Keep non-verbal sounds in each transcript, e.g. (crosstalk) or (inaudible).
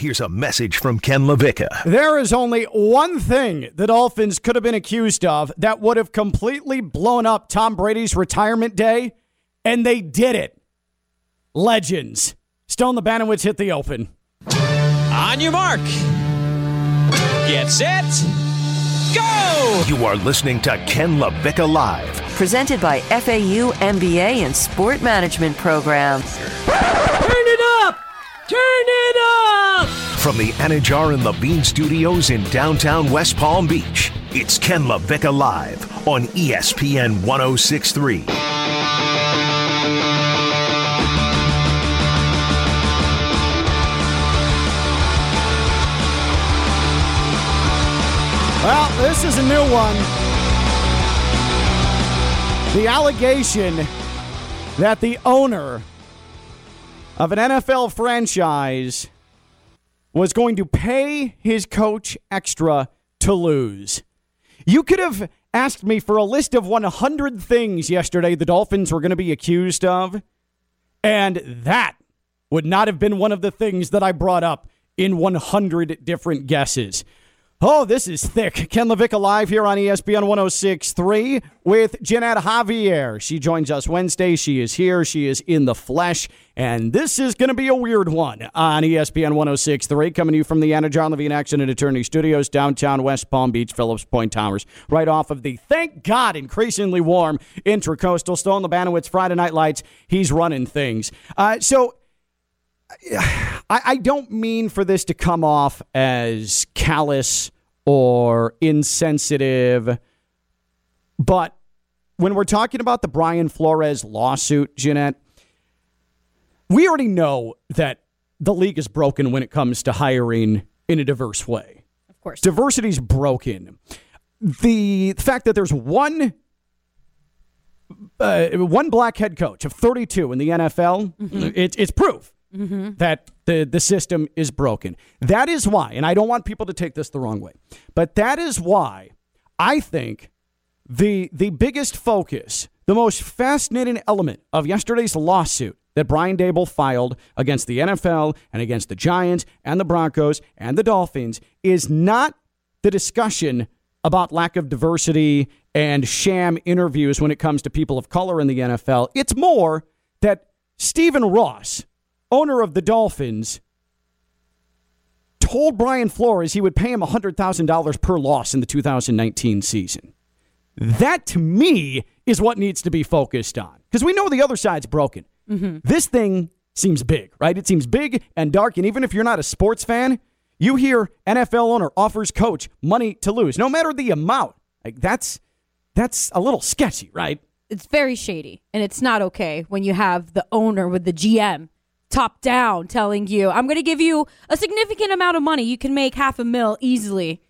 Here's a message from Ken LaVicka. There is only one thing the Dolphins could have been accused of that would have completely blown up Tom Brady's retirement day, and they did it. Legends. Stone the Banowitz hit the open. On your mark. Get set. Go! You are listening to Ken LaVicka Live. Presented by FAU MBA and Sport Management Program. Turn it up! Turn it up! From the Anidjar and Levine Studios in downtown West Palm Beach, it's Ken LaVicka Live on ESPN 1063. Well, this is a new one. The allegation that the owner of an NFL franchise was going to pay his coach extra to lose. You could have asked me for a list of 100 things yesterday the Dolphins were going to be accused of, and that would not have been one of the things that I brought up in 100 different guesses. Oh, this is thick. Ken LaVicka live here on ESPN 1063 with Jeanette Javier. She joins us Wednesday. She is here. She is in the flesh. And this is going to be a weird one on ESPN 1063, coming to you from the Anidjar Levine Accident Attorney Studios, downtown West Palm Beach, Phillips Point Towers, right off of the, thank God, increasingly warm Intracoastal. Stone Labanowitz, Friday Night Lights. He's running things. Uh, so, (sighs) I, I don't mean for this to come off as callous or insensitive, but when we're talking about the Brian Flores lawsuit, Jeanette, we already know that the league is broken when it comes to hiring in a diverse way. Of course. Diversity's broken. The fact that there's one uh, one black head coach of 32 in the NFL, it, it's proof Mm-hmm. that the, the system is broken. That is why, and I don't want people to take this the wrong way, but that is why I think the the biggest focus, the most fascinating element of yesterday's lawsuit that Brian Dable filed against the NFL and against the Giants and the Broncos and the Dolphins is not the discussion about lack of diversity and sham interviews when it comes to people of color in the NFL. It's more that Stephen Ross, owner of the Dolphins, told Brian Flores he would pay him $100,000 per loss in the 2019 season. That to me is what needs to be focused on because we know the other side's broken. Mm-hmm. This thing seems big, right? It seems big and dark. And even if you're not a sports fan, you hear NFL owner offers coach money to lose, no matter the amount. Like that's that's a little sketchy, right? It's very shady, and it's not okay when you have the owner with the GM top down telling you, I'm going to give you a significant amount of money. You can make half a mil easily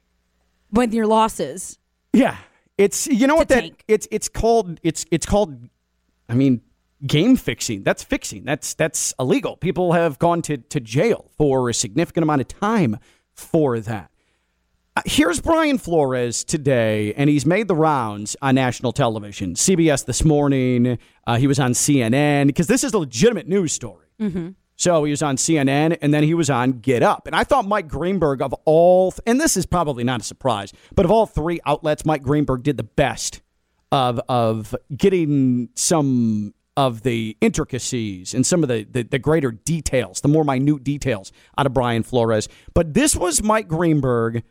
with your losses. Yeah, it's you know what that tank. it's it's called it's it's called. I mean, game fixing. That's fixing. That's that's illegal. People have gone to to jail for a significant amount of time for that. Uh, Here's Brian Flores today, and he's made the rounds on national television. CBS this morning. Uh, he was on CNN because this is a legitimate news story. Mm-hmm. So he was on CNN and then he was on Get Up. And I thought Mike Greenberg, of all, and this is probably not a surprise, but of all three outlets, Mike Greenberg did the best of, of getting some of the intricacies and some of the, the, the greater details, the more minute details out of Brian Flores. But this was Mike Greenberg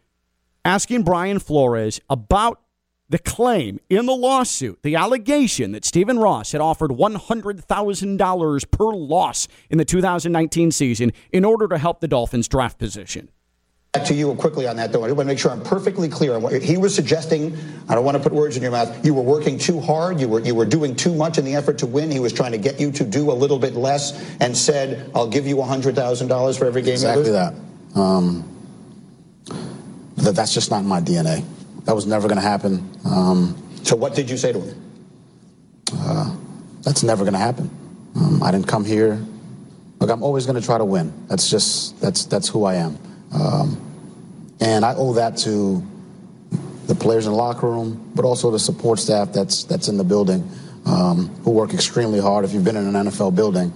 asking Brian Flores about the claim in the lawsuit, the allegation that Stephen Ross had offered $100,000 per loss in the 2019 season in order to help the Dolphins' draft position. Back to you quickly on that, though. I want to make sure I'm perfectly clear on what he was suggesting. I don't want to put words in your mouth. You were working too hard. You were you were doing too much in the effort to win. He was trying to get you to do a little bit less, and said, "I'll give you hundred thousand dollars for every game." you Exactly lose." that. Um, that. That's just not my DNA. That was never going to happen. Um, So what did you say to him? that's never going to happen. Um, I didn't come here. Look, I'm always going to try to win. That's just that's that's who I am, um, and I owe that to the players in the locker room, but also the support staff that's that's in the building, um, who work extremely hard. If you've been in an NFL building,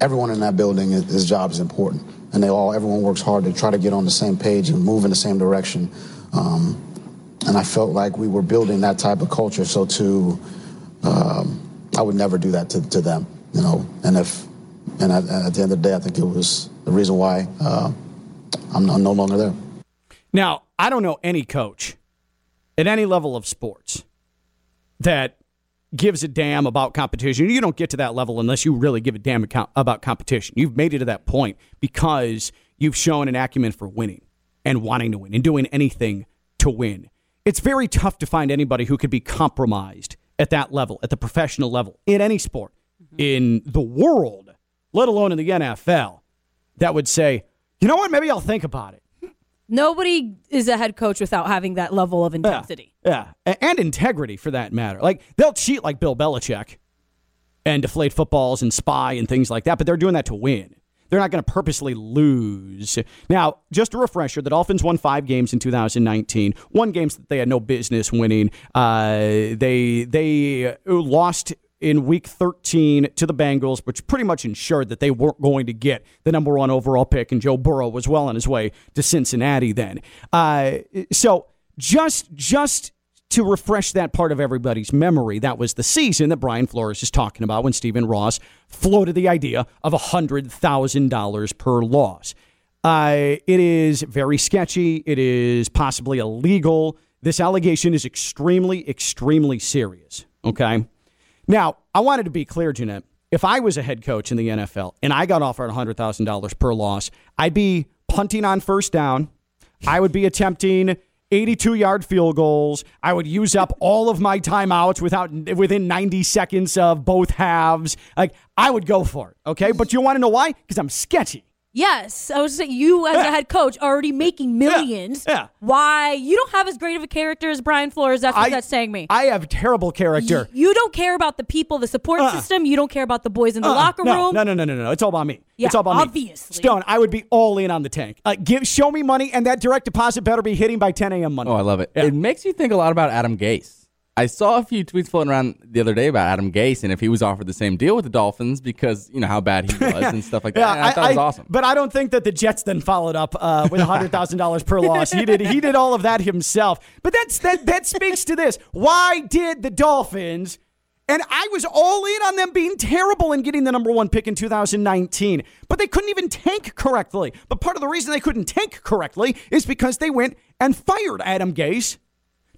everyone in that building, his job is important. and they all everyone works hard to try to get on the same page and move in the same direction. Um, and I felt like we were building that type of culture. So to, um, I would never do that to, to them, you know. And if, and at, the end of the day, I think it was the reason why uh, I'm, I'm no longer there. Now, I don't know any coach at any level of sports that gives a damn about competition. You don't get to that level unless you really give a damn about competition. You've made it to that point because you've shown an acumen for winning and wanting to win and doing anything to win. It's very tough to find anybody who could be compromised at that level, at the professional level, in any sport, mm-hmm. in the world, let alone in the NFL, that would say, you know what, maybe I'll think about it. Nobody is a head coach without having that level of intensity. Yeah, A- and integrity for that matter. Like they'll cheat like Bill Belichick and deflate footballs and spy and things like that, but they're doing that to win. They're not going to purposely lose. Now, just a refresher: the Dolphins won five games in 2019. One games that they had no business winning. Uh, they they lost in week 13 to the Bengals, which pretty much ensured that they weren't going to get the number one overall pick, and Joe Burrow was well on his way to Cincinnati then. Uh, so just just to refresh that part of everybody's memory, that was the season that Brian Flores is talking about when Stephen Ross floated the idea of $100,000 per loss. Uh, it is very sketchy. It is possibly illegal. This allegation is extremely, extremely serious. Okay. Now, I wanted to be clear, Jeanette. If I was a head coach in the NFL and I got offered $100,000 per loss, I'd be punting on first down. I would be attempting 82 yard field goals. I would use up all of my timeouts without within 90 seconds of both halves. Like I would go for it. Okay. But you want to know why? Because I'm sketchy. Yes, I was saying you as a head coach are already making millions. Yeah. Why you don't have as great of a character as Brian Flores? That's what I- that's saying me. I have terrible character. Y- you don't care about the people, the support Uh-uh. system. You don't care about the boys in the Uh-uh. locker no, room. No, no, no, no, no. It's all about me. Yeah, it's all about me. obviously. Stone, I would be all in on the tank. Uh, give, show me money, and that direct deposit better be hitting by 10 a.m. Monday. Oh, I love it. Yeah. It makes you think a lot about Adam Gase. I saw a few tweets floating around the other day about Adam Gase and if he was offered the same deal with the Dolphins because you know how bad he (laughs) was and stuff like that. And I, thought it was awesome. But I don't think that the Jets then followed up uh, with hundred thousand dollars per loss. He did. He did all of that himself. But that's that. That speaks to this. Why did the Dolphins? And I was all in on them being terrible and getting the number one pick in 2019. But they couldn't even tank correctly. But part of the reason they couldn't tank correctly is because they went and fired Adam Gase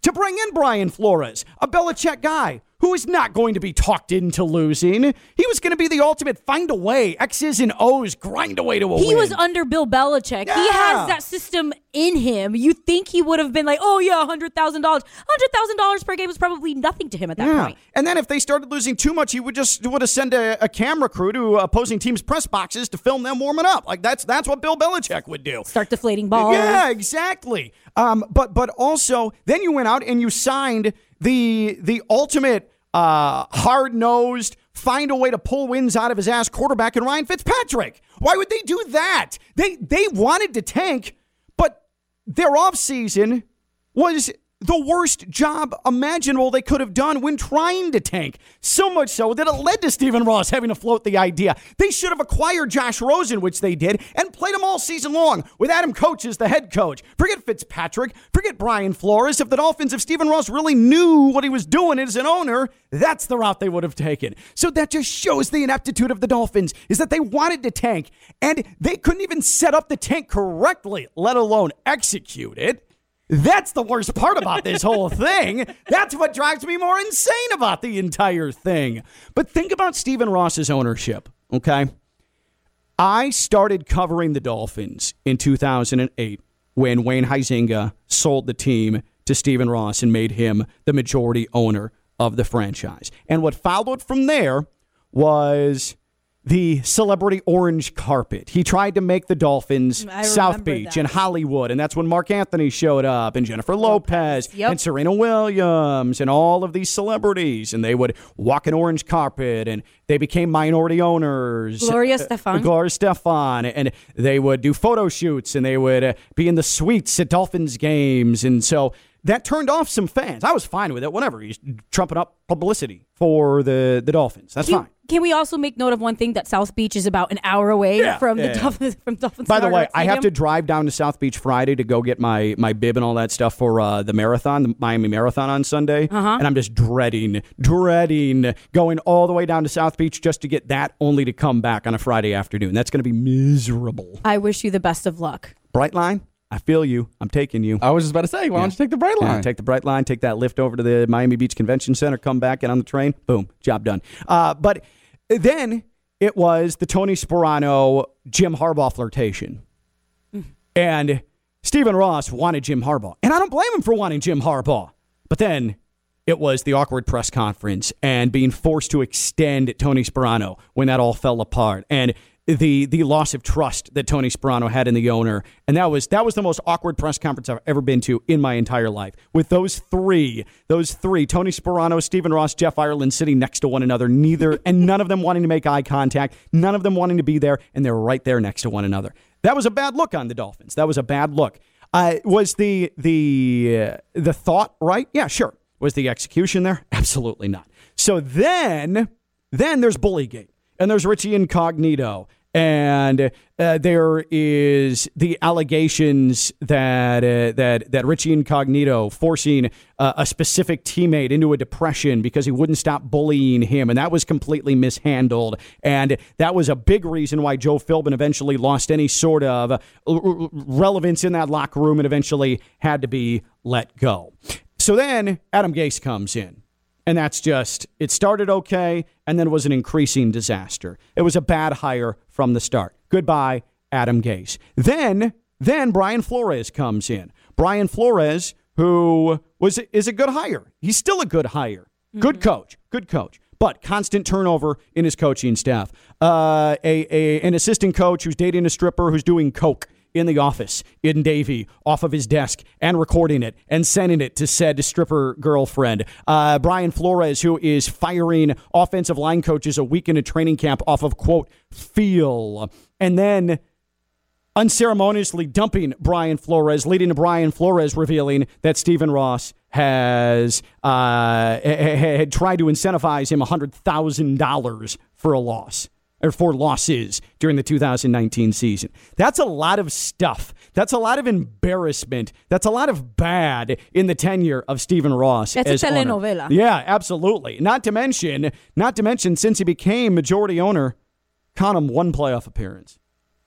to bring in Brian Flores, a Belichick guy who is not going to be talked into losing. He was going to be the ultimate find a way, X's and O's, grind away to a He win. He was under Bill Belichick. He has that system in him. You think he would have been like, oh yeah, hundred thousand dollars. Hundred thousand dollars per game was probably nothing to him at that yeah. point. And then if they started losing too much, he would just would have sent a, a camera crew to opposing teams' press boxes to film them warming up. Like that's that's what Bill Belichick would do. Start deflating balls. Yeah, exactly. Um, but but also then you went out and you signed the the ultimate uh, hard nosed, find a way to pull wins out of his ass quarterback in Ryan Fitzpatrick. Why would they do that? They they wanted to tank, but their offseason was the worst job imaginable they could have done when trying to tank. So much so that it led to Stephen Ross having to float the idea. They should have acquired Josh Rosen, which they did, and played him all season long with Adam Coach as the head coach. Forget Fitzpatrick, forget Brian Flores. If the Dolphins, if Stephen Ross really knew what he was doing as an owner, that's the route they would have taken. So that just shows the ineptitude of the Dolphins is that they wanted to tank and they couldn't even set up the tank correctly, let alone execute it. That's the worst part about this whole thing. That's what drives me more insane about the entire thing. But think about Stephen Ross's ownership, okay? I started covering the Dolphins in 2008 when Wayne Huizinga sold the team to Stephen Ross and made him the majority owner of the franchise. And what followed from there was the celebrity orange carpet. He tried to make the Dolphins South Beach that. and Hollywood, and that's when Marc Anthony showed up, and Jennifer Lopez, Yep. and Serena Williams, and all of these celebrities, and they would walk an orange carpet, and they became minority owners. Gloria Uh, Stefan. Gloria Estefan, and they would do photo shoots, and they would uh, be in the suites at Dolphins games, and so that turned off some fans. I was fine with it, whatever. He's trumping up publicity for the the Dolphins. That's he, fine. Can we also make note of one thing that South Beach is about an hour away Yeah. from Yeah, the yeah. Dolphins from Dolphins? By the way, Rock I have to drive down to South Beach Friday to go get my my bib and all that stuff for uh, the marathon, the Miami Marathon on Sunday, Uh-huh. and I'm just dreading, dreading going all the way down to South Beach just to get that, only to come back on a Friday afternoon. That's going to be miserable. I wish you the best of luck. Bright line, I feel you. I'm taking you. I was just about to say, why don't you take the bright Yeah, line? take the bright line, take that lift over to the Miami Beach Convention Center, come back, get on the train, boom, job done. Uh, but then it was the Tony Sparano Jim Harbaugh flirtation. And Stephen Ross wanted Jim Harbaugh. And I don't blame him for wanting Jim Harbaugh. But then it was the awkward press conference and being forced to extend Tony Sparano when that all fell apart. And the the loss of trust that Tony Sparano had in the owner, and that was that was the most awkward press conference I've ever been to in my entire life. With those three, those three, Tony Sparano, Stephen Ross, Jeff Ireland sitting next to one another, neither and none of them wanting to make eye contact, none of them wanting to be there, and they're right there next to one another. That was a bad look on the Dolphins. That was a bad look. Uh, was the the uh, the thought right? Yeah, sure. Was the execution there? Absolutely not. So then, then there's Bullygate, and there's Richie Incognito, and uh, there is the allegations that uh, that that Richie Incognito forcing uh, a specific teammate into a depression because he wouldn't stop bullying him, and that was completely mishandled, and that was a big reason why Joe Philbin eventually lost any sort of uh, relevance in that locker room and eventually had to be let go. So then Adam Gase comes in. And that's just, it started okay and then was an increasing disaster. It was a bad hire from the start. Goodbye, Adam Gase. Then, then Brian Flores comes in. Brian Flores, who was is a good hire. He's still a good hire. Good coach. Good coach. But constant turnover in his coaching staff. Uh, a, a an assistant coach who's dating a stripper who's doing coke in the office in Davie off of his desk and recording it and sending it to said stripper girlfriend. Uh, Brian Flores, who is firing offensive line coaches a week in a training camp off of, quote, feel. And then unceremoniously dumping Brian Flores, leading to Brian Flores revealing that Stephen Ross has uh, had tried to incentivize him $100,000 for a loss or for losses during the 2019 season. That's a lot of stuff. That's a lot of embarrassment. That's a lot of bad in the tenure of Stephen Ross. That's a as owner. telenovela. Yeah, absolutely. Not to mention, not to mention, since he became majority owner, count him one playoff appearance.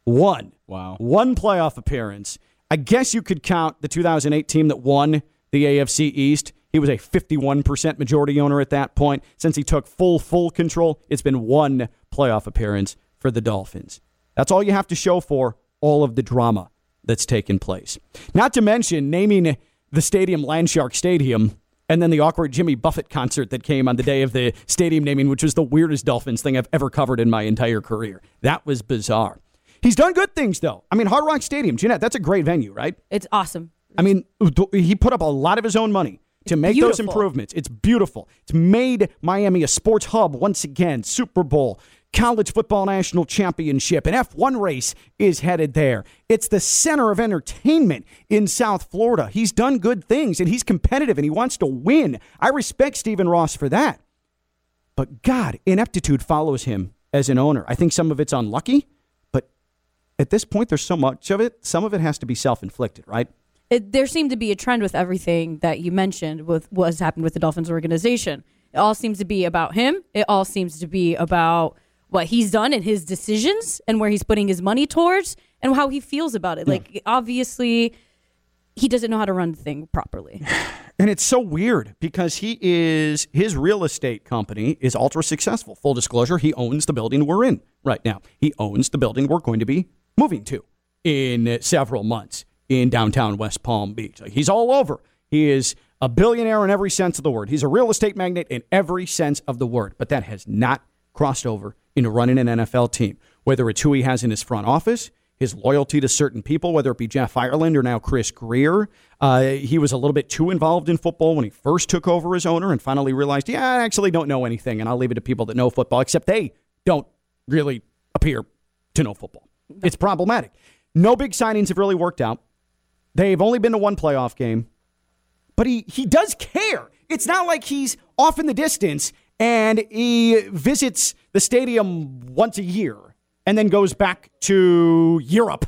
One. Wow. One playoff appearance. I guess you could count the 2008 team that won the AFC East. He was a 51% majority owner at that point. Since he took full, full control, it's been one playoff appearance for the Dolphins. That's all you have to show for all of the drama that's taken place. Not to mention naming the stadium Landshark Stadium and then the awkward Jimmy Buffett concert that came on the day of the stadium naming, which was the weirdest Dolphins thing I've ever covered in my entire career. That was bizarre. He's done good things, though. I mean, Hard Rock Stadium, Jeanette, that's a great venue, right? It's awesome. I mean, he put up a lot of his own money to make those improvements. It's beautiful. It's made Miami a sports hub once again. Super Bowl, college football national championship, an F1 race is headed there. It's the center of entertainment in South Florida. He's done good things and he's competitive and he wants to win. I respect Stephen Ross for that. But God, ineptitude follows him as an owner. I think some of it's unlucky, but at this point, there's so much of it. Some of it has to be self inflicted, right? It, there seemed to be a trend with everything that you mentioned with what has happened with the Dolphins organization. It all seems to be about him. It all seems to be about what he's done and his decisions and where he's putting his money towards and how he feels about it. Like obviously he doesn't know how to run the thing properly. (sighs) And it's so weird because he is his real estate company is ultra successful. Full disclosure, he owns the building we're in right now. He owns the building we're going to be moving to in several months in downtown West Palm Beach. Like, he's all over. He is a billionaire in every sense of the word. He's a real estate magnate in every sense of the word. But that has not crossed over into running an NFL team. Whether it's who he has in his front office, his loyalty to certain people, whether it be Jeff Ireland or now Chris Grier. Uh, he was a little bit too involved in football when he first took over as owner and finally realized, yeah, I actually don't know anything, and I'll leave it to people that know football, except they don't really appear to know football. It's problematic. No big signings have really worked out. They've only been to one playoff game, but he, he does care. It's not like he's off in the distance and he visits the stadium once a year and then goes back to Europe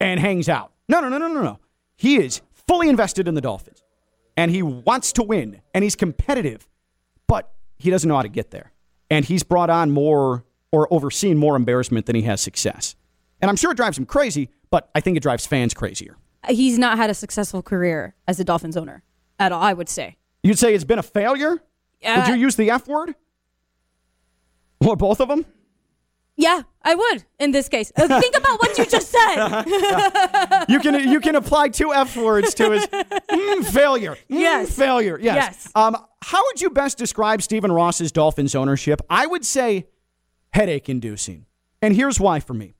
and hangs out. No, no, no, no, no, no. He is fully invested in the Dolphins and he wants to win and he's competitive, but he doesn't know how to get there. And he's brought on more or overseen more embarrassment than he has success. And I'm sure it drives him crazy, but I think it drives fans crazier. He's not had a successful career as a Dolphins owner at all, I would say. You'd say it's been a failure? Uh, would you use the F word? Or both of them? Yeah, I would in this case. Uh, think about what you just said. (laughs) You can you can apply two F words to his mm, failure. Mm, Yes. failure. Yes. Yes. Um, how would you best describe Stephen Ross's Dolphins ownership? I would say headache inducing. And here's why for me.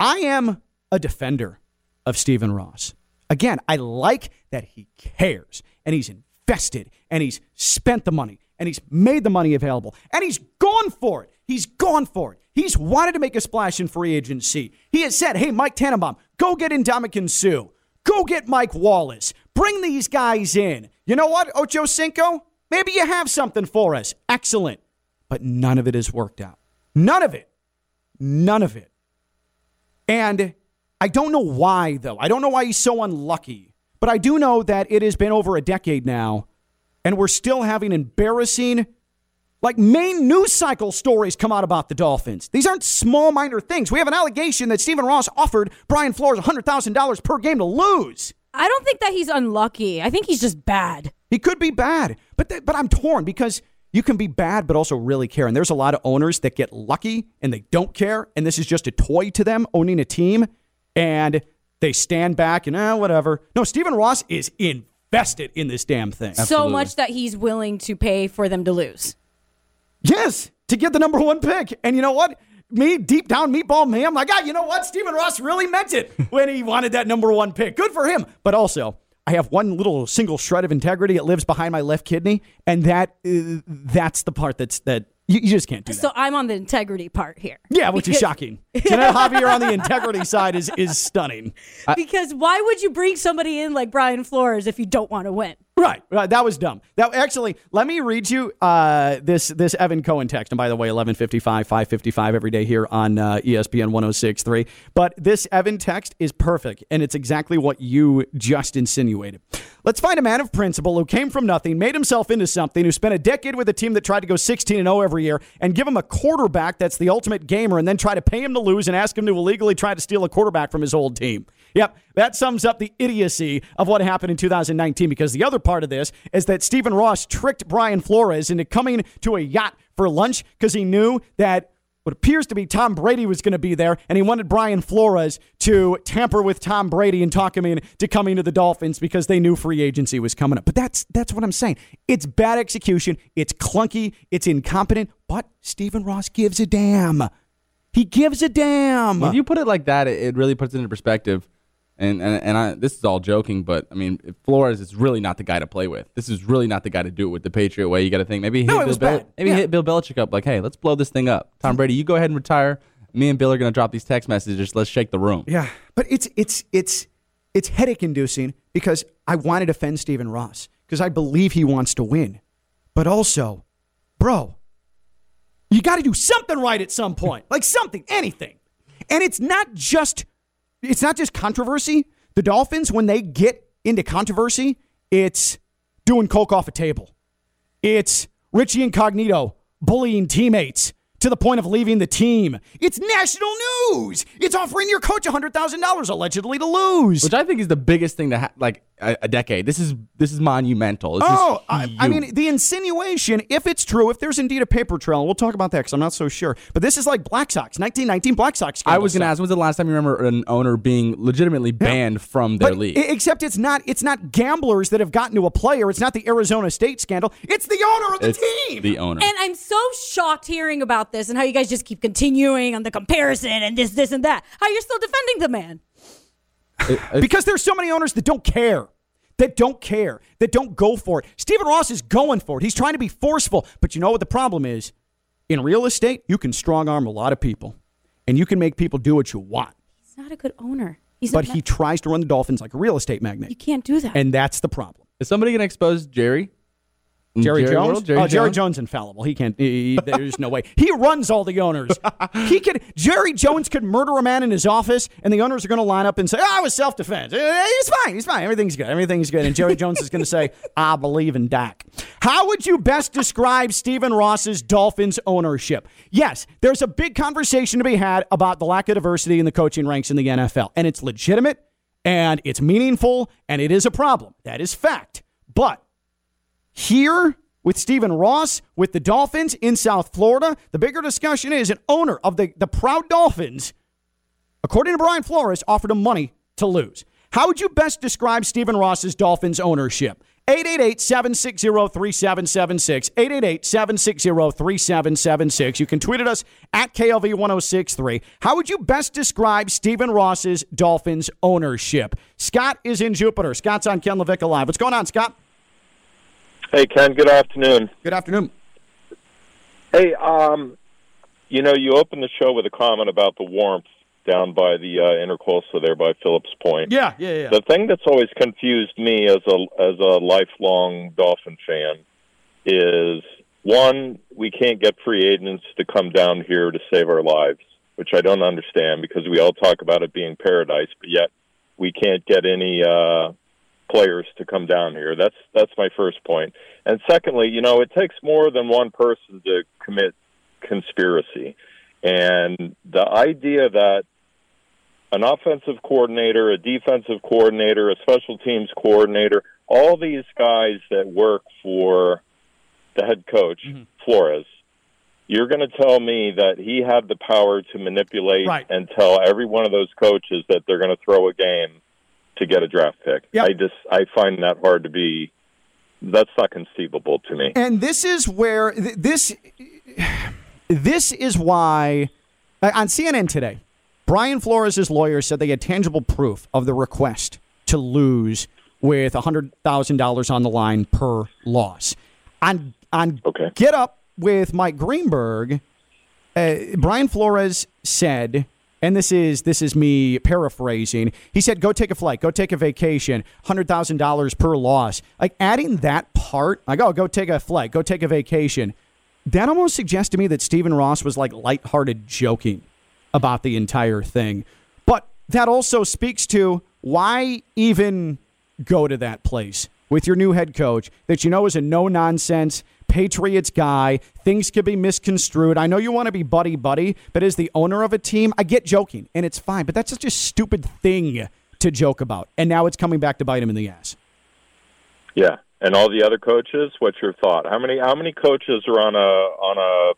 I am a defender of Stephen Ross. Again, I like that he cares and he's invested and he's spent the money and he's made the money available and he's gone for it. He's gone for it. He's wanted to make a splash in free agency. He has said, hey, Mike Tannenbaum, go get Ndamukong Suh. Go get Mike Wallace. Bring these guys in. You know what, Ocho Cinco? Maybe you have something for us. Excellent. But none of it has worked out. None of it. None of it. And I don't know why, though. I don't know why he's so unlucky. But I do know that it has been over a decade now, and we're still having embarrassing, like main news cycle stories come out about the Dolphins. These aren't small, minor things. We have an allegation that Stephen Ross offered Brian Flores $100,000 per game to lose. I don't think that he's unlucky. I think he's just bad. He could be bad, but th- but I'm torn because you can be bad but also really care. And there's a lot of owners that get lucky and they don't care, and this is just a toy to them owning a team, and they stand back and eh, whatever. No, Stephen Ross is invested in this damn thing. So much that he's willing to pay for them to lose. Yes, to get the number one pick. And you know what? Me, deep down, meatball me, I'm like, ah, you know what? Stephen Ross really meant it when he wanted that number one pick. Good for him. But also, I have one little single shred of integrity. It lives behind my left kidney, and that uh, that's the part that's that you, you just can't do that. So I'm on the integrity part here. yeah, which is Because- shocking. Jeanette Javier on the integrity (laughs) side is is stunning. Because why would you bring somebody in like Brian Flores if you don't want to win? Right, right. That was dumb. That actually, let me read you uh, this this Evan Cohen text. And by the way, eleven fifty five, five fifty five every day here on uh, ESPN one zero six three. But this Evan text is perfect, and it's exactly what you just insinuated. Let's find a man of principle who came from nothing, made himself into something, who spent a decade with a team that tried to go sixteen and zero every year, and give him a quarterback that's the ultimate gamer, and then try to pay him to lose and ask him to illegally try to steal a quarterback from his old team. Yep, that sums up the idiocy of what happened in 2019 because the other part of this is that Stephen Ross tricked Brian Flores into coming to a yacht for lunch because he knew that what appears to be Tom Brady was going to be there, and he wanted Brian Flores to tamper with Tom Brady and talk him into coming to the Dolphins because they knew free agency was coming up. But that's that's what I'm saying. It's bad execution, it's clunky, it's incompetent, but Stephen Ross gives a damn. He gives a damn. When you put it like that, it, it really puts it into perspective. And and, and I, this is all joking, but I mean, Flores is really not the guy to play with. This is really not the guy to do it with the Patriot way. You got to think maybe No, hit it was Bill Bel- maybe Yeah. hit Bill Belichick up like, hey, let's blow this thing up. Tom Brady, you go ahead and retire. Me and Bill are gonna drop these text messages. Let's shake the room. Yeah, but it's it's it's it's headache inducing because I want to defend Stephen Ross because I believe he wants to win, but also, bro, you got to do something right at some point, like something, anything, and it's not just it's not just controversy. The Dolphins, when they get into controversy, it's doing coke off a table. It's Richie Incognito bullying teammates to the point of leaving the team. It's national news. It's offering your coach $100,000 allegedly to lose. Which I think is the biggest thing to ha- like a, a decade. This is this is monumental. This Oh, is I, I mean, the insinuation, if it's true, if there's indeed a paper trail, and we'll talk about that because I'm not so sure. But this is like Black Sox, 1919 Black Sox. I was going to scandal ask, when's the last time you remember an owner being legitimately banned from their But league? except it's not it's not gamblers that have gotten to a player. It's not the Arizona State scandal. It's the owner of the it's team. the owner. And I'm so shocked hearing about this and how you guys just keep continuing on the comparison and this, this, and that. How you're still defending the man. because there's so many owners that don't care. That don't care. That don't go for it. Stephen Ross is going for it. He's trying to be forceful. But you know what the problem is? In real estate, you can strong arm a lot of people. And you can make people do what you want. He's not a good owner. He's But not, he tries to run the Dolphins like a real estate magnate. you can't do that. And that's the problem. Is somebody going to expose Jerry? Mm, Jerry, Jerry Jones? World? Jerry oh, Jerry Jones? Jones infallible. He can't. he- he- there's no way. He runs all the owners. he could. Jerry Jones could murder a man in his office, and the owners are going to line up and say, "Oh, it was self defense. Uh, he's fine. He's fine. Everything's good. Everything's good." And Jerry Jones is going to say, "I believe in Dak." How would you best describe Stephen Ross's Dolphins ownership? Yes, there's a big conversation to be had about the lack of diversity in the coaching ranks in the NFL, and it's legitimate, and it's meaningful, and it is a problem. That is fact. But here with Stephen Ross with the Dolphins in South Florida. The bigger discussion is an owner of the, the proud Dolphins, according to Brian Flores, offered him money to lose. How would you best describe Stephen Ross's Dolphins ownership? 888-760-3776. 888-760-3776. You can tweet at us at KLV1063. How would you best describe Stephen Ross's Dolphins ownership? Scott is in Jupiter. Scott's on Ken LaVicka Live. What's going on, Scott? Hey, Ken, good afternoon. Good afternoon. Hey, um, you know, you opened the show with a comment about the warmth down by the uh, intercoastal there by Phillips Point. Yeah, yeah, yeah. The thing that's always confused me as a as a lifelong Dolphin fan is one, we can't get free agents to come down here to save our lives, which I don't understand because we all talk about it being paradise, but yet we can't get any uh, players to come down here. That's that's my first point. And secondly, you know, it takes more than one person to commit conspiracy. And the idea that an offensive coordinator, a defensive coordinator, a special teams coordinator, all these guys that work for the head coach, mm-hmm. Flores, you're going to tell me that he had the power to manipulate Right. and tell every one of those coaches that they're going to throw a game to get a draft pick. Yep. I just I find that hard to be that's not conceivable to me. And this is where th- this this is why uh, on CNN today, Brian Flores' lawyer said they had tangible proof of the request to lose with $100,000 on the line per loss. On on Okay. Get Up with Mike Greenberg, uh, Brian Flores said, and this is this is me paraphrasing. He said, "Go take a flight, go take a vacation, hundred thousand dollars per loss." Like adding that part, like, "Oh, go take a flight, go take a vacation." That almost suggests to me that Stephen Ross was like lighthearted joking about the entire thing. But that also speaks to why even go to that place with your new head coach that you know is a no nonsense Patriots guy. Things could be misconstrued. I know you want to be buddy buddy, but as the owner of a team, I get joking and it's fine, but that's such a stupid thing to joke about. And now it's coming back to bite him in the ass. Yeah, and all the other coaches. What's your thought? How many how many coaches are on a on a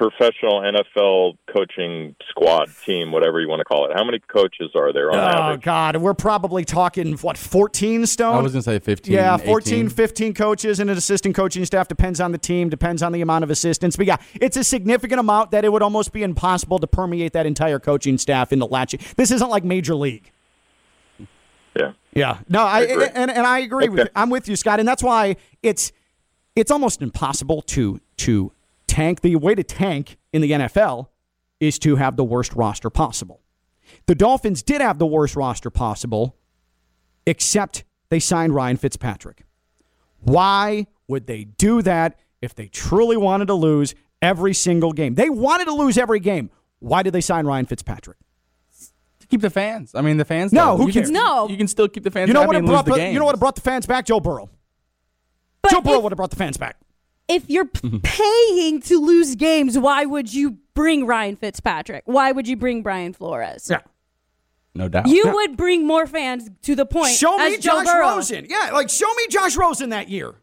professional NFL coaching squad team, whatever you want to call it? How many coaches are there on Oh, average? God. We're probably talking, what, 14 stone? I was going to say 15. Yeah, 14, 18. 15 coaches and an assistant coaching staff. Depends on the team, depends on the amount of assistants. But yeah, it's a significant amount that it would almost be impossible to permeate that entire coaching staff into latching. This isn't like Major League. Yeah. Yeah. No, I, agree. and, and I agree with Okay. I'm with you, Scott. And that's why it's it's almost impossible to to tank. The way to tank in the NFL is to have the worst roster possible. The Dolphins did have the worst roster possible, except they signed Ryan Fitzpatrick. Why would they do that if they truly wanted to lose every single game? They wanted to lose every game. Why did they sign Ryan Fitzpatrick? To keep the fans. I mean, the fans. No, though. who you can, cares? No. You can still keep the fans You know happy what it and brought? lose the the- game. you know what brought the fans back? Joe Burrow. But Joe Burrow would have brought the fans back. If you're mm-hmm. paying to lose games, why would you bring Ryan Fitzpatrick? Why would you bring Brian Flores? Yeah. No doubt. You would bring more fans to the point. Show me as Josh Burrow. Rosen. Yeah, like show me Josh Rosen that year.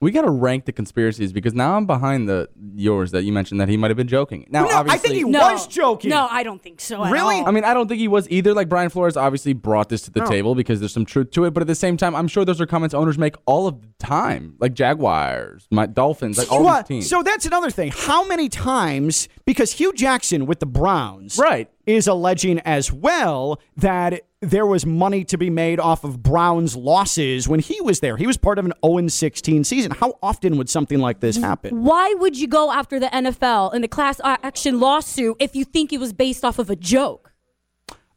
We got to rank the conspiracies because now I'm behind the yours that you mentioned that he might have been joking. Now, No, I think he No, was joking. No, I don't think so. at Really? all. I mean, I don't think he was either. Like Brian Flores obviously brought this to the No. table because there's some truth to it, but at the same time, I'm sure those are comments owners make all of the time, like Jaguars, my Dolphins, like all Well, these teams. So that's another thing. How many times? Because Hue Jackson with the Browns, Right. is alleging as well that there was money to be made off of Browns' losses when he was there. He was part of an 0 16 season. How often would something like this happen? Why would you go after the NFL in a class action lawsuit if you think it was based off of a joke?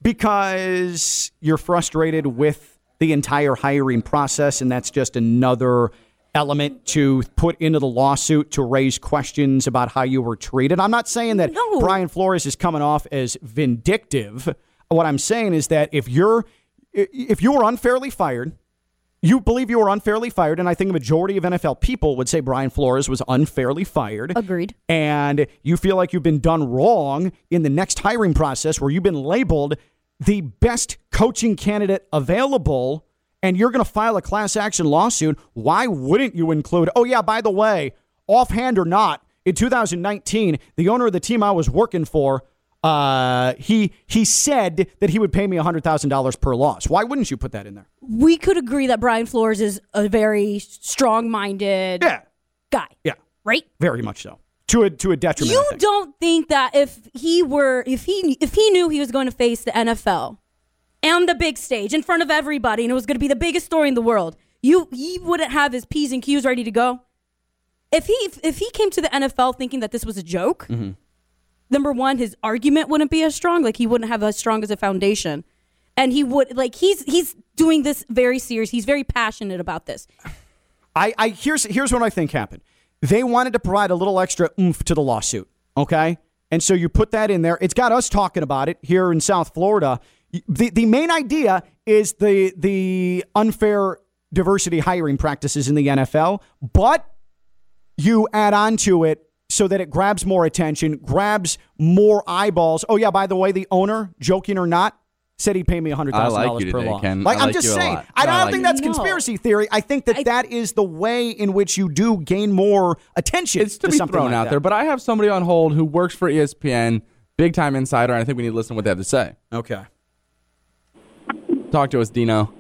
because you're frustrated with the entire hiring process, and that's just another element to put into the lawsuit to raise questions about how you were treated. I'm not saying that No. Brian Flores is coming off as vindictive. What I'm saying is that if you're if you were unfairly fired, you believe you were unfairly fired, and I think a majority of NFL people would say Brian Flores was unfairly fired. Agreed. And you feel like you've been done wrong in the next hiring process where you've been labeled the best coaching candidate available and you're going to file a class action lawsuit, why wouldn't you include, oh, yeah, by the way, offhand or not, in 2019, the owner of the team I was working for, uh, he he said that he would pay me $100,000 per loss. Why wouldn't you put that in there? We could agree that Brian Flores is a very strong-minded Yeah. guy, Yeah, right? very much so. To a, to a detriment. You think. don't think that if he were if he if he knew he was going to face the NFL and the big stage in front of everybody and it was going to be the biggest story in the world, you he wouldn't have his p's and q's ready to go. If he if he came to the NFL thinking that this was a joke, Mm-hmm. Number one, his argument wouldn't be as strong. Like he wouldn't have as strong as a foundation, and he would like he's he's doing this very serious. He's very passionate about this. I, I here's here's what I think happened. They wanted to provide a little extra oomph to the lawsuit. Okay. And so you put that in there. It's got us talking about it here in South Florida. The the main idea is the the unfair diversity hiring practices in the NFL, but you add on to it so that it grabs more attention, grabs more eyeballs. Oh yeah, by the way, the owner, joking or not, said he'd pay me hundred thousand like dollars per today. Ken. Like I I'm like just saying. I don't I like think that's you. No. conspiracy theory. I think that that is the way in which you do gain more attention. It's to be something thrown out that. there, but I have somebody on hold who works for ESPN, big time insider, and I think we need to listen to what they have to say. Okay. Talk to us, Dino.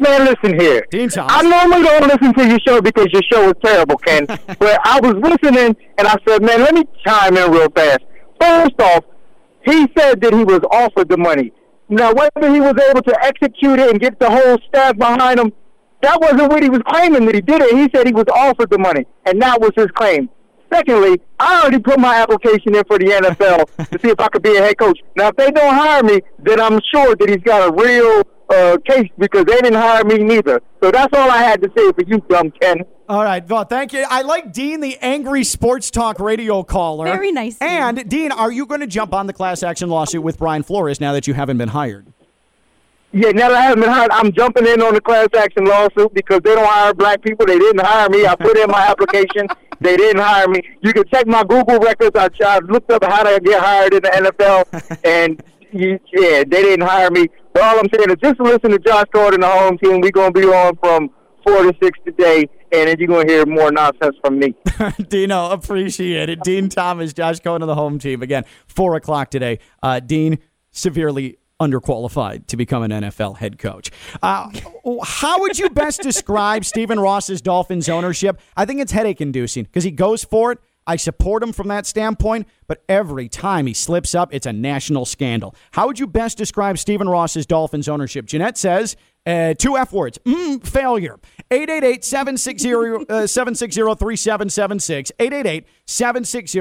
Man, listen here. Dean Thomas. I normally don't listen to your show because your show is terrible, Ken. (laughs) but I was listening and I said, man, let me chime in real fast. First off, he said that he was offered the money. Now, whether he was able to execute it and get the whole staff behind him, that wasn't what he was claiming that he did it. He said he was offered the money, and that was his claim. Secondly, I already put my application in for the NFL (laughs) to see if I could be a head coach. Now, if they don't hire me, then I'm sure that he's got a real uh, case because they didn't hire me neither. So that's all I had to say for you, dumb Ken. All right, well, thank you. I like Dean, the angry sports talk radio caller. Very nice, Dean. And Dean, are you going to jump on the class action lawsuit with Brian Flores now that you haven't been hired? Yeah, now that I haven't been hired, I'm jumping in on the class action lawsuit because they don't hire black people. They didn't hire me. I put in my application. (laughs) They didn't hire me. You can check my Google records. I, I looked up how to get hired in the NFL, (laughs) and you, yeah, they didn't hire me. But all I'm saying is just listen to Josh Gordon, the home team. We're going to be on from 4 to 6 today, and then you're going to hear more nonsense from me. (laughs) Dino, appreciate it. Dean Thomas, Josh of the home team. Again, 4 o'clock today. Uh, Dean, severely underqualified to become an NFL head coach. Uh, how would you best (laughs) describe Stephen Ross's Dolphins ownership? I think it's headache inducing because he goes for it. I support him from that standpoint, but every time he slips up, it's a national scandal. How would you best describe Stephen Ross's Dolphins ownership? Jeanette says, uh, two F words, mm, failure. 888 760 uh, 760 3776. 888 760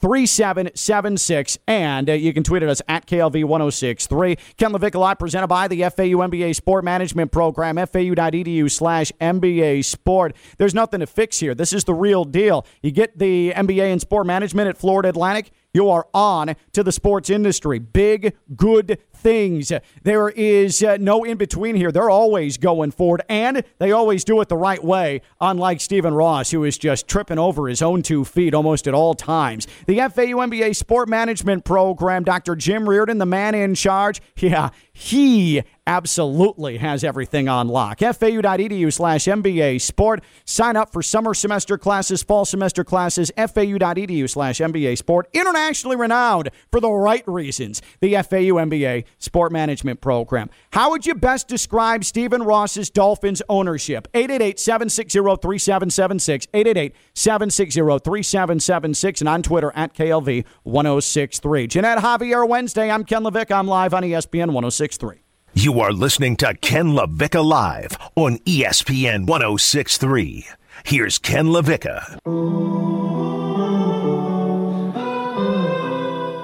3776. And uh, you can tweet at us at KLV1063. Ken LaVicka Live presented by the FAU MBA Sport Management Program, fau.edu slash MBA Sport. There's nothing to fix here. This is the real deal. You get the MBA in Sport Management at Florida Atlantic. You are on to the sports industry. Big, good things. There is uh, no in between here. They're always going forward, and they always do it the right way, unlike Stephen Ross, who is just tripping over his own two feet almost at all times. The FAU MBA Sport Management Program, Dr. Jim Reardon, the man in charge, (laughs) yeah, he absolutely has everything on lock. FAU.edu slash MBA Sport. Sign up for summer semester classes, fall semester classes, FAU.edu slash MBA Sport. Internationally renowned for the right reasons. The FAU MBA Sport Management Program. How would you best describe Stephen Ross's Dolphins ownership? 888 760 3776. 888 760 3776. And on Twitter at KLV 1063. Jeanette Javier Wednesday. I'm Ken LaVicka. I'm live on ESPN 1063. You are listening to Ken LaVicka Live on ESPN 1063. Here's Ken LaVicka.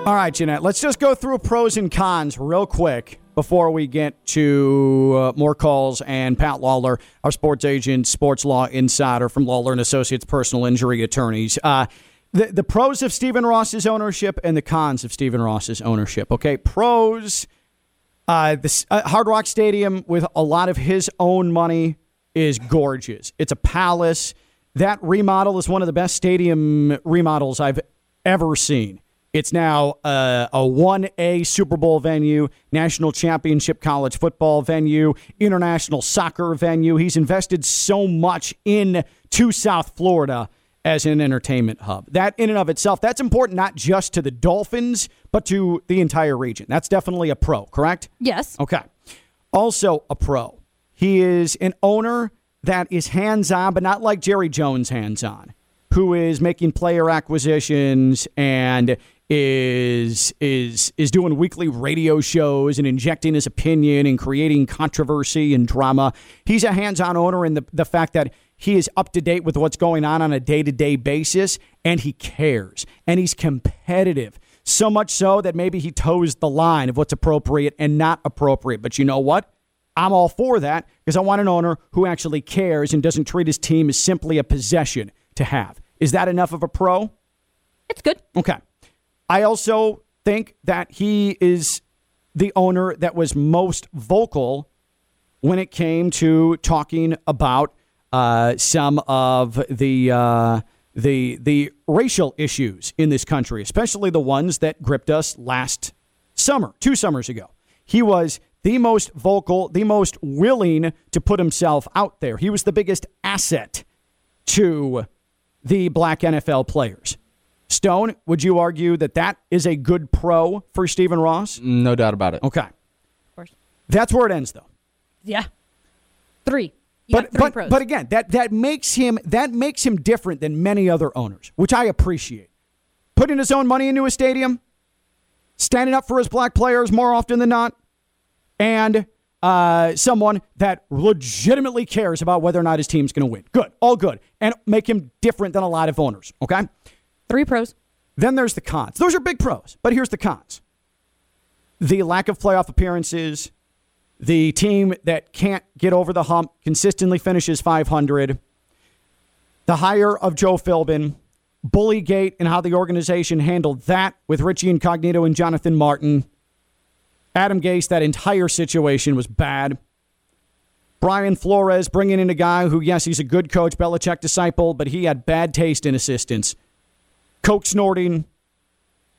All right, Jeanette, let's just go through pros and cons real quick before we get to uh, more calls and Pat Lawler, our sports agent, sports law insider from Lawler and Associates Personal Injury Attorneys. Uh, the, the pros of Stephen Ross's ownership and the cons of Stephen Ross's ownership. Okay, pros. Uh, uh, Hard Rock Stadium with a lot of his own money is gorgeous. It's a palace. That remodel is one of the best stadium remodels I've ever seen. It's now uh, a 1A Super Bowl venue, national championship college football venue, international soccer venue. He's invested so much in to South Florida as an entertainment hub. That in and of itself, that's important not just to the Dolphins, but to the entire region. That's definitely a pro, correct? Yes. Okay. Also a pro. He is an owner that is hands-on, but not like Jerry Jones hands-on, who is making player acquisitions and is is is doing weekly radio shows and injecting his opinion and creating controversy and drama. He's a hands-on owner in the the fact that he is up to date with what's going on on a day-to-day basis and he cares and he's competitive. So much so that maybe he toes the line of what's appropriate and not appropriate. But you know what? I'm all for that because I want an owner who actually cares and doesn't treat his team as simply a possession to have. Is that enough of a pro? It's good. Okay. I also think that he is the owner that was most vocal when it came to talking about uh, some of the uh, the the racial issues in this country, especially the ones that gripped us last summer, two summers ago. He was the most vocal, the most willing to put himself out there. He was the biggest asset to the black NFL players. Stone, would you argue that that is a good pro for Stephen Ross? No doubt about it. Okay. Of course. That's where it ends, though. Yeah. Three. You but but, pros. but again, that that makes him that makes him different than many other owners, which I appreciate. Putting his own money into a stadium, standing up for his black players more often than not, and uh, someone that legitimately cares about whether or not his team's going to win. Good, all good, and make him different than a lot of owners. Okay. Three pros. Then there's the cons. Those are big pros, but here's the cons the lack of playoff appearances, the team that can't get over the hump, consistently finishes 500, the hire of Joe Philbin, Bullygate, and how the organization handled that with Richie Incognito and Jonathan Martin. Adam Gase, that entire situation was bad. Brian Flores bringing in a guy who, yes, he's a good coach, Belichick disciple, but he had bad taste in assistants. Coke snorting,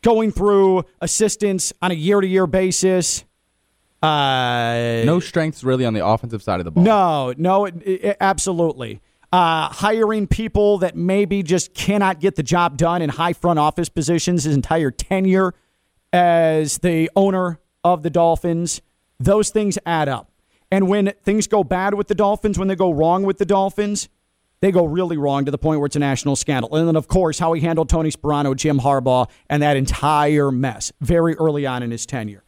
going through assistants on a year to year basis. Uh, No strengths really on the offensive side of the ball. no, no, it, it- absolutely. Uh, hiring people that maybe just cannot get the job done in high front office positions his entire tenure as the owner of the Dolphins. Those things add up. And when things go bad with the Dolphins, when they go wrong with the Dolphins, they go really wrong to the point where it's a national scandal. And then, of course, how he handled Tony Sparano, Jim Harbaugh, and that entire mess very early on in his tenure.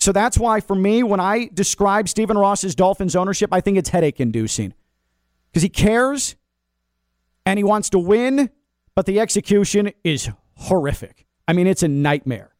So that's why, for me, when I describe Stephen Ross's Dolphins ownership, I think it's headache inducing because he cares and he wants to win, but the execution is horrific. I mean, it's a nightmare.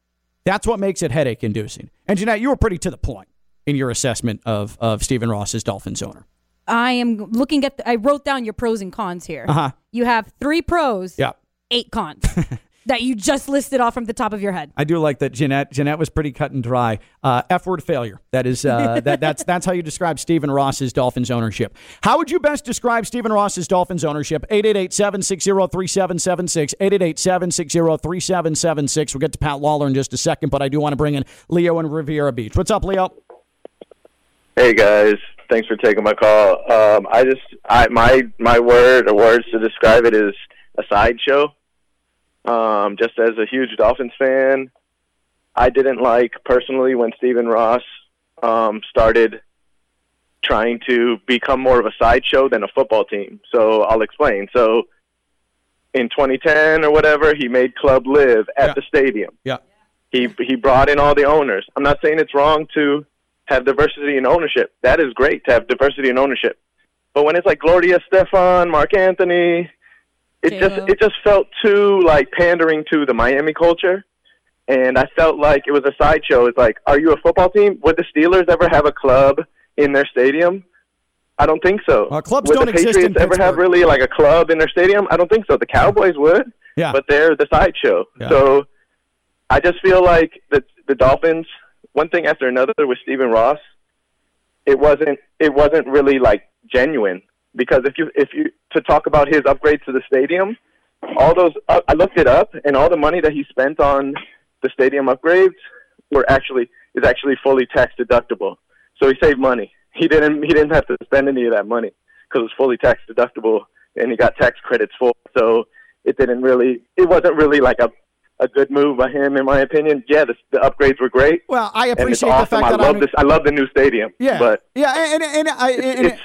That's what makes it headache inducing. And Jeanette, you were pretty to the point in your assessment of, of Stephen Ross's Dolphins owner. I am looking at. The, I wrote down your pros and cons here. Uh-huh. You have three pros. Yeah. Eight cons (laughs) that you just listed off from the top of your head. I do like that Jeanette. Jeanette was pretty cut and dry. Uh, F word failure. That is uh, (laughs) that that's that's how you describe Stephen Ross's Dolphins ownership. How would you best describe Stephen Ross's Dolphins ownership? 888-760-3776. 888-760-3776. We'll get to Pat Lawler in just a second, but I do want to bring in Leo in Riviera Beach. What's up, Leo? Hey guys, thanks for taking my call. Um, I just, I my my word or words to describe it is a sideshow. Um, just as a huge Dolphins fan, I didn't like personally when Stephen Ross um, started trying to become more of a sideshow than a football team. So I'll explain. So in 2010 or whatever, he made Club Live at the stadium. Yeah. He he brought in all the owners. I'm not saying it's wrong to have diversity in ownership. That is great to have diversity in ownership. But when it's like Gloria Estefan, Marc Anthony, it just it just felt too like pandering to the Miami culture. and I felt like it was a sideshow. It's like, are you a football team? Would the Steelers ever have a club in their stadium? I don't think so. Well, clubs would don't the exist Patriots in ever have really like a club in their stadium? I don't think so. The Cowboys would, Yeah. but they're the sideshow. Yeah. So I just feel like the the Dolphins, one thing after another with Stephen Ross, it wasn't it wasn't really like genuine because if you if you to talk about his upgrades to the stadium, all those uh, I looked it up and all the money that he spent on the stadium upgrades were actually is actually fully tax deductible. So he saved money. He didn't he didn't have to spend any of that money because it was fully tax deductible and he got tax credits for. it. So it didn't really it wasn't really like a a good move by him in my opinion. Yeah, the, the upgrades were great. Well, I it's appreciate the fact I that love I'm- this. I love the new stadium. Yeah, but yeah, and and, and I and, it's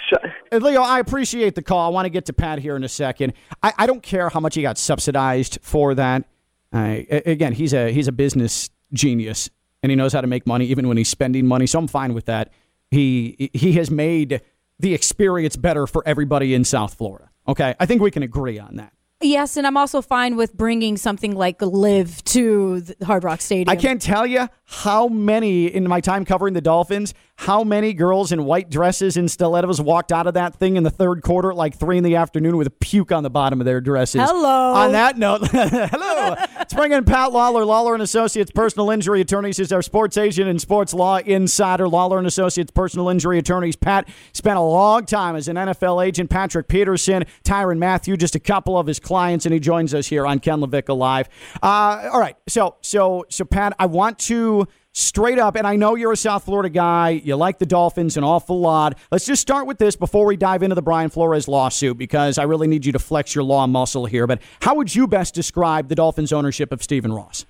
and Leo, I appreciate the call. I want to get to Pat here in a second. I, I don't care how much he got subsidized for that. I, again, he's a he's a business genius, and he knows how to make money even when he's spending money. So I'm fine with that. He he has made the experience better for everybody in South Florida. Okay, I think we can agree on that. Yes, and I'm also fine with bringing something like Live to Hard Rock Stadium. I can't tell you how many in my time covering the Dolphins, how many girls in white dresses and stilettos walked out of that thing in the third quarter at like three in the afternoon with a puke on the bottom of their dresses. Hello. On that note, (laughs) hello. Let's bring in Pat Lawler, Lawler and Associates Personal Injury Attorneys, is our sports agent and sports law insider. Lawler and Associates Personal Injury Attorneys. Pat spent a long time as an NFL agent. Patrick Peterson, Tyrann Mathieu, just a couple of his clients, and he joins us here on Ken LaVicka Live. Uh, all right, so so so Pat, I want to straight up, and I know you're a South Florida guy. You like the Dolphins an awful lot. Let's just start with this before we dive into the Brian Flores lawsuit because I really need you to flex your law muscle here. But how would you best describe the Dolphins' ownership of Stephen Ross?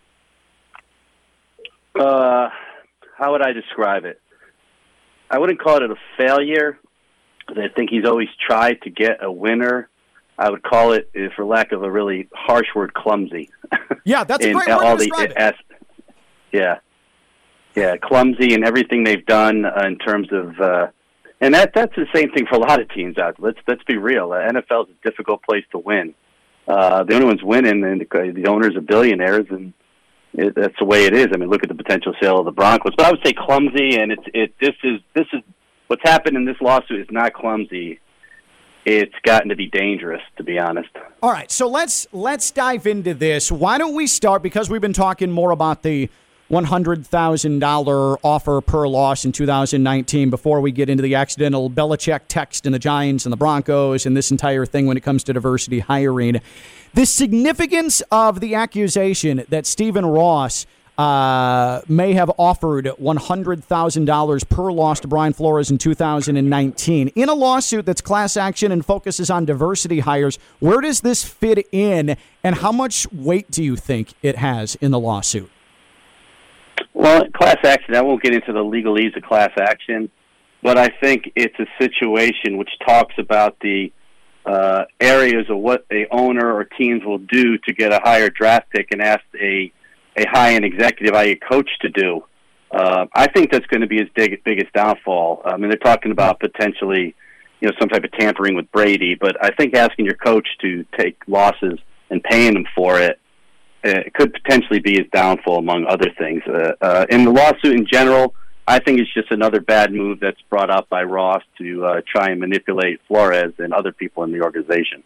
Uh, how would I describe it? I wouldn't call it a failure. I think he's always tried to get a winner. I would call it, for lack of a really harsh word, clumsy. Yeah, that's a (laughs) great word all to the describe it. as- yeah, yeah, clumsy in everything they've done uh, in terms of, uh, and that that's the same thing for a lot of teams out. Let's let's be real. The NFL is a difficult place to win. Uh, the only ones winning, and the, the owners are billionaires, and it, that's the way it is. I mean, look at the potential sale of the Broncos. But I would say clumsy, and it's it. This is this is what's happened in this lawsuit is not clumsy. It's gotten to be dangerous, to be honest. All right, so let's let's dive into this. Why don't we start because we've been talking more about the one hundred thousand dollar offer per loss in 2019 before we get into the accidental Belichick text and the Giants and the Broncos and this entire thing when it comes to diversity hiring. The significance of the accusation that Stephen Ross uh, may have offered $100,000 per loss to Brian Flores in 2019 in a lawsuit that's class action and focuses on diversity hires. Where does this fit in, and how much weight do you think it has in the lawsuit? Well, class action, I won't get into the legalese of class action, but I think it's a situation which talks about the uh, areas of what a owner or teams will do to get a higher draft pick and ask a, a high end executive, i.e., coach, to do. Uh, I think that's going to be his big, biggest downfall. I mean, they're talking about potentially, you know, some type of tampering with Brady, but I think asking your coach to take losses and paying them for it uh, could potentially be his downfall, among other things. Uh, uh, in the lawsuit in general, I think it's just another bad move that's brought up by Ross to uh, try and manipulate Flores and other people in the organization.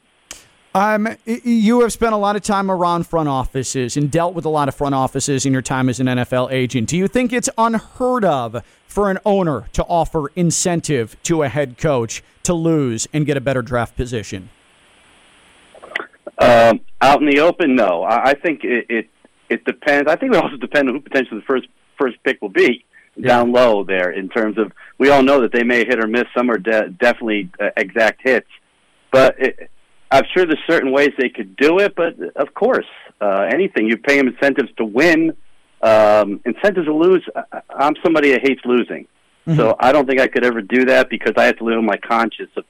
Um, you have spent a lot of time around front offices and dealt with a lot of front offices in your time as an NFL agent. Do you think it's unheard of for an owner to offer incentive to a head coach to lose and get a better draft position? Um, out in the open, no. I, I think it, it it depends. I think it also depends on who potentially the first first pick will be down low there. In terms of, we all know that they may hit or miss. Some are de- definitely uh, exact hits, but it, I'm sure there's certain ways they could do it. But of course, uh, anything you pay them incentives to win, um, incentives to lose. I, I'm somebody that hates losing. So I don't think I could ever do that because I have to live in my conscience of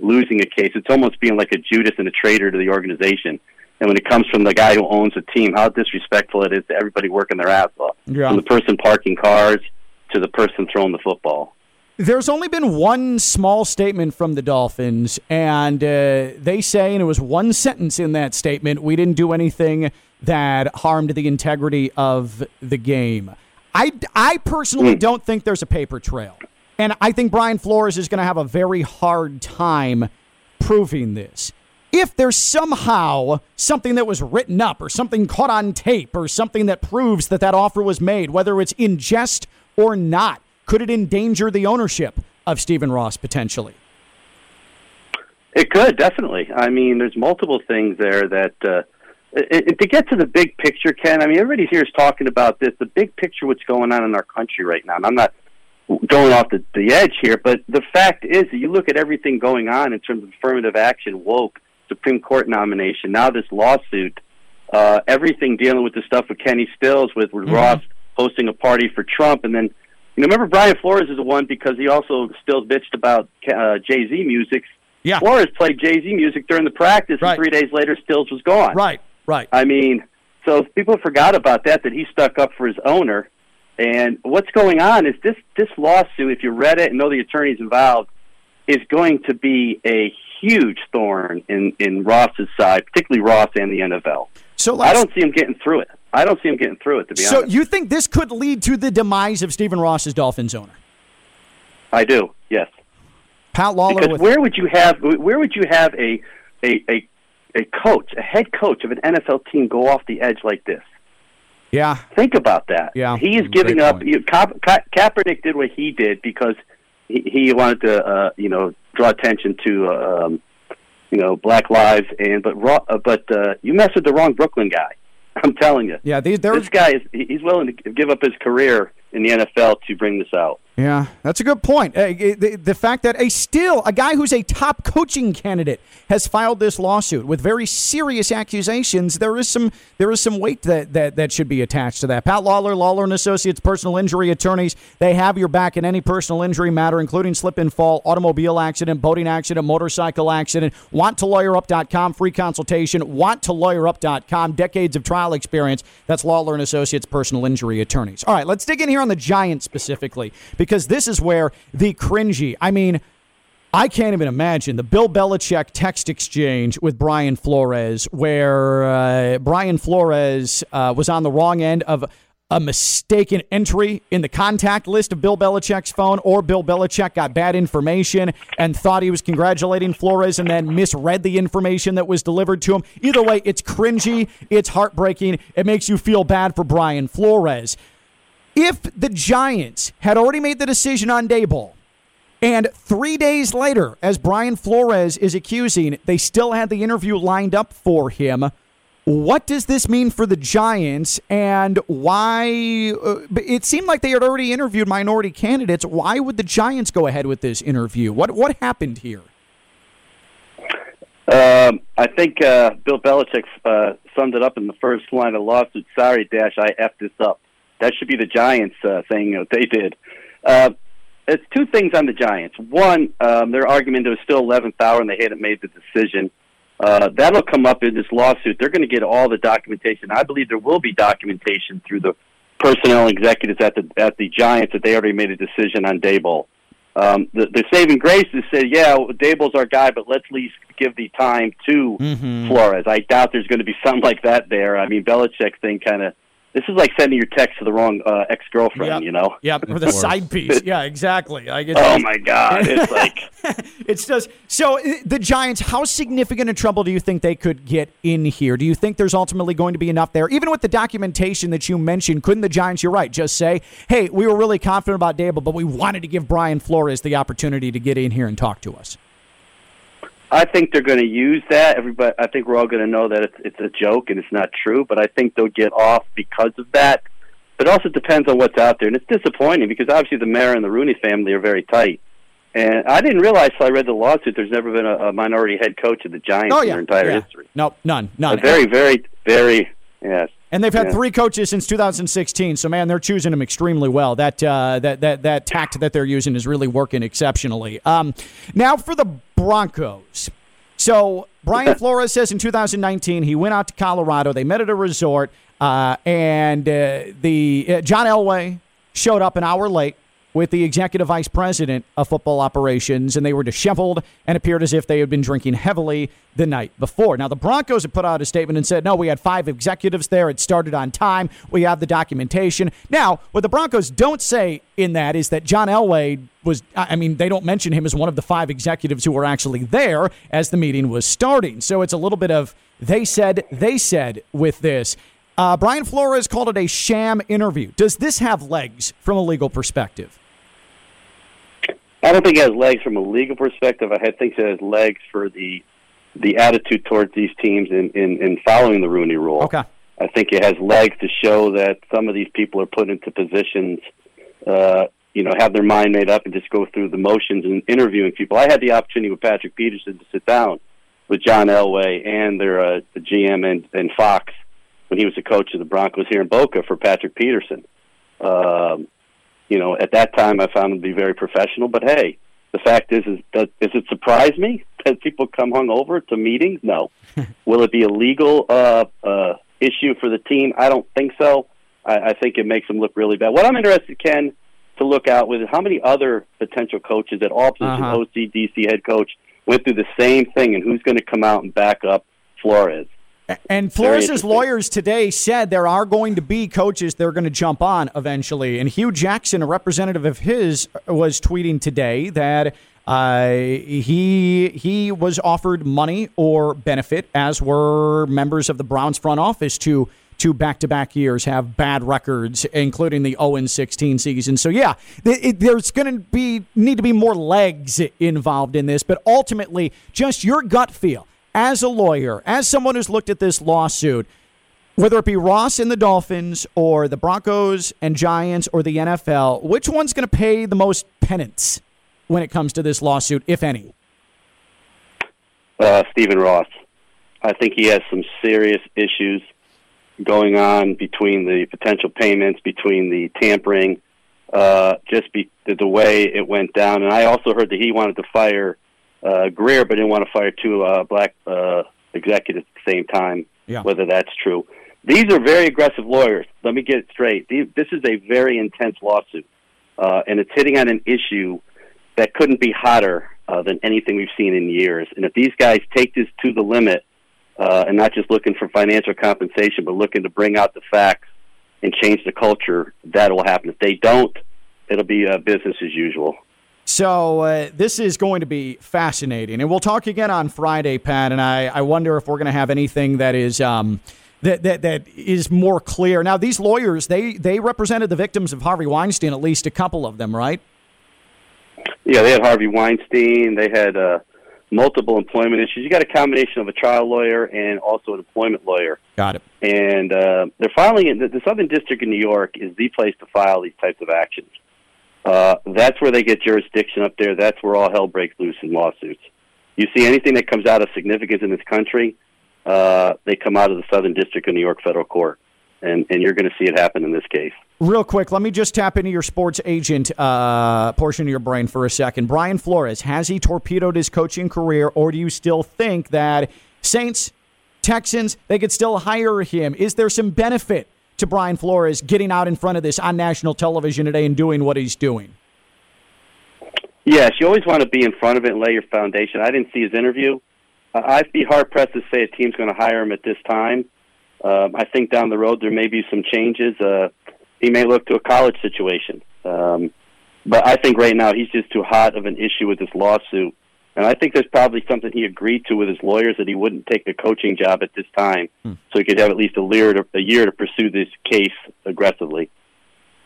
losing a case. It's almost being like a Judas and a traitor to the organization. And when it comes from the guy who owns the team, how disrespectful it is to everybody working their ass off. Yeah. From the person parking cars to the person throwing the football. There's only been one small statement from the Dolphins, and uh, they say, and it was one sentence in that statement, we didn't do anything that harmed the integrity of the game. I, I personally Hmm. don't think there's a paper trail. And I think Brian Flores is going to have a very hard time proving this. If there's somehow something that was written up or something caught on tape or something that proves that that offer was made, whether it's in jest or not, could it endanger the ownership of Stephen Ross potentially? It could definitely. I mean, there's multiple things there that uh, it, it, to get to the big picture, Ken. I mean, everybody here is talking about this. The big picture, what's going on in our country right now. And I'm not going off the, the edge here, but the fact is that you look at everything going on in terms of affirmative action, woke, Supreme Court nomination, now this lawsuit, uh, everything dealing with the stuff with Kenny Stills, with, with Ross hosting a party for Trump, and then you know, remember Brian Flores is the one because he also still bitched about uh, Jay Z music. Yeah. Flores played Jay Z music during the practice, and three days later, Stills was gone. Right, right. I mean, so people forgot about that. That he stuck up for his owner. And what's going on is this this lawsuit. If you read it and know the attorneys involved, is going to be a huge thorn in in Ross's side, particularly Ross and the NFL. So I don't see him getting through it. I don't see him getting through it. To be So honest, so you think this could lead to the demise of Stephen Ross as Dolphins owner? I do. Yes. Pat Lawler because with where would you have where would you have a a a a coach, a head coach of an NFL team go off the edge like this? Yeah. Think about that. Yeah. He is giving up. You, Ka- Ka- Kaepernick did what he did because he, he wanted to, uh, you know, draw attention to, uh, um, you know, Black lives. And but uh, but uh, you mess with the wrong Brooklyn guy. (laughs) I'm telling you. Yeah, these, this guy is he- he's willing to give up his career in the NFL to bring this out. Yeah, that's a good point. Uh, the, the fact that a still a guy who's a top coaching candidate has filed this lawsuit with very serious accusations, there is some there is some weight that, that that should be attached to that. Pat Lawler, Lawler and Associates, personal injury attorneys, they have your back in any personal injury matter, including slip and fall, automobile accident, boating accident, motorcycle accident. WantToLawyerUp.com, free consultation. WantToLawyerUp.com, decades of trial experience. That's Lawler and Associates, personal injury attorneys. All right, let's dig in here on the Giants specifically because this is where the cringy. I mean. I can't even imagine the Bill Belichick text exchange with Brian Flores, where uh, Brian Flores uh, was on the wrong end of a mistaken entry in the contact list of Bill Belichick's phone, or Bill Belichick got bad information and thought he was congratulating Flores and then misread the information that was delivered to him. Either way, it's cringy, it's heartbreaking, it makes you feel bad for Brian Flores. If the Giants had already made the decision on Daboll, and three days later, as Brian Flores is accusing, they still had the interview lined up for him. What does this mean for the Giants and why? Uh, it seemed like they had already interviewed minority candidates. Why would the Giants go ahead with this interview? What what happened here? Um, I think uh, Bill Belichick uh, summed it up in the first line of lawsuit. Sorry, Dash, I effed this up. That should be the Giants uh, thing that they did. Uh, it's two things on the Giants. One, um, their argument it was still 11th hour and they hadn't made the decision. Uh, that'll come up in this lawsuit. They're going to get all the documentation. I believe there will be documentation through the personnel executives at the at the Giants that they already made a decision on Daboll. Um, the, the saving grace is said, yeah, Daboll's our guy, but let's at least give the time to Flores. I doubt there's going to be something like that there. I mean, Belichick thing kind of. This is like sending your text to the wrong uh, ex girlfriend, Yep. you know? Yep, or the side (laughs) piece. Yeah, exactly. Like it's Oh my God! It's (laughs) like it's just so uh, the Giants. How significant a trouble do you think they could get in here? Do you think there's ultimately going to be enough there, even with the documentation that you mentioned? Couldn't the Giants? You're right. Just say, "Hey, we were really confident about Daboll, but we wanted to give Brian Flores the opportunity to get in here and talk to us." I think they're going to use that. Everybody, I think we're all going to know that it's it's a joke and it's not true. But I think they'll get off because of that. But it also depends on what's out there, and it's disappointing because obviously the Mara and the Rooney family are very tight. And I didn't realize till I read the lawsuit. There's never been a, a minority head coach of the Giants Oh in their entire yeah. history. No, none, none. A very, very, very yes. And they've had Yeah. three coaches since 2016. So man, they're choosing them extremely well. That uh, that that that tact that they're using is really working exceptionally. Um, now for the Broncos. So Brian (laughs) Flores says in 2019 he went out to Colorado. They met at a resort, uh, and uh, the uh, John Elway showed up an hour late with the executive vice president of football operations, and they were disheveled and appeared as if they had been drinking heavily the night before. Now, the Broncos had put out a statement and said, no, we had five executives there. It started on time. We have the documentation. Now, what the Broncos don't say in that is that John Elway was, I mean, they don't mention him as one of the five executives who were actually there as the meeting was starting. So it's a little bit of they said, they said with this. Uh, Brian Flores called it a sham interview. Does this have legs from a legal perspective? I don't think it has legs from a legal perspective. I think it has legs for the the attitude towards these teams in, in, in following the Rooney Rule. Okay. I think it has legs to show that some of these people are put into positions, uh, you know, have their mind made up and just go through the motions and interviewing people. I had the opportunity with Patrick Peterson to sit down with John Elway and their uh, the GM and, and Fox when he was the coach of the Broncos here in Boca for Patrick Peterson. Um, you know, at that time I found him to be very professional. But hey, the fact is, is does, does it surprise me (laughs) that people come hungover to meetings? No. (laughs) Will it be a legal uh, uh, issue for the team? I don't think so. I, I think it makes them look really bad. What I'm interested, Ken, to look out with is how many other potential coaches at all positions, Uh-huh. OC, DC head coach, went through the same thing, and who's going to come out and back up Flores? And Flores' lawyers today said there are going to be coaches that are going to jump on eventually. And Hue Jackson, a representative of his, was tweeting today that uh, he he was offered money or benefit, as were members of the Browns front office to two back-to-back years have bad records, including the 0-16 season. So yeah, th- it, there's going to be need to be more legs involved in this, but ultimately, just your gut feel as a lawyer, as someone who's looked at this lawsuit, whether it be Ross and the Dolphins or the Broncos and Giants or the NFL, which one's going to pay the most penance when it comes to this lawsuit, if any? uh, Stephen Ross. I think he has some serious issues going on between the potential payments, between the tampering, uh, just be, the, the way it went down. And I also heard that he wanted to fire uh, Grier, but didn't want to fire two uh, black uh, executives at the same time. Yeah. Whether that's true. These are very aggressive lawyers. Let me get it straight. These, this is a very intense lawsuit, uh, and it's hitting on an issue that couldn't be hotter uh, than anything we've seen in years. And if these guys take this to the limit, uh, and not just looking for financial compensation, but looking to bring out the facts and change the culture, that will happen. If they don't, it'll be uh, business as usual. So uh, this is going to be fascinating, and we'll talk again on Friday, Pat. And I, I wonder if we're going to have anything that is um, that, that that is more clear. Now, these lawyers they they represented the victims of Harvey Weinstein, at least a couple of them, right? Yeah, they had Harvey Weinstein. They had uh, multiple employment issues. You got a combination of a trial lawyer and also an employment lawyer. Got it. And uh, they're filing in the, the Southern District in New York is the place to file these types of actions. Uh, that's where they get jurisdiction up there. That's where all hell breaks loose in lawsuits. You see anything that comes out of significance in this country, uh, they come out of the Southern District of New York Federal Court, and and you're going to see it happen in this case. Real quick, let me just tap into your sports agent uh, portion of your brain for a second. Brian Flores, has he torpedoed his coaching career, or do you still think that Saints, Texans, they could still hire him? Is there some benefit to Brian Flores getting out in front of this on national television today and doing what he's doing? Yes, you always want to be in front of it and lay your foundation. I didn't see his interview. Uh, I'd be hard pressed to say a team's going to hire him at this time. Um, I think down the road there may be some changes. Uh, he may look to a college situation. Um, but I think right now he's just too hot of an issue with this lawsuit. And I think there's probably something he agreed to with his lawyers that he wouldn't take a coaching job at this time, so he could have at least a year to, a year to pursue this case aggressively.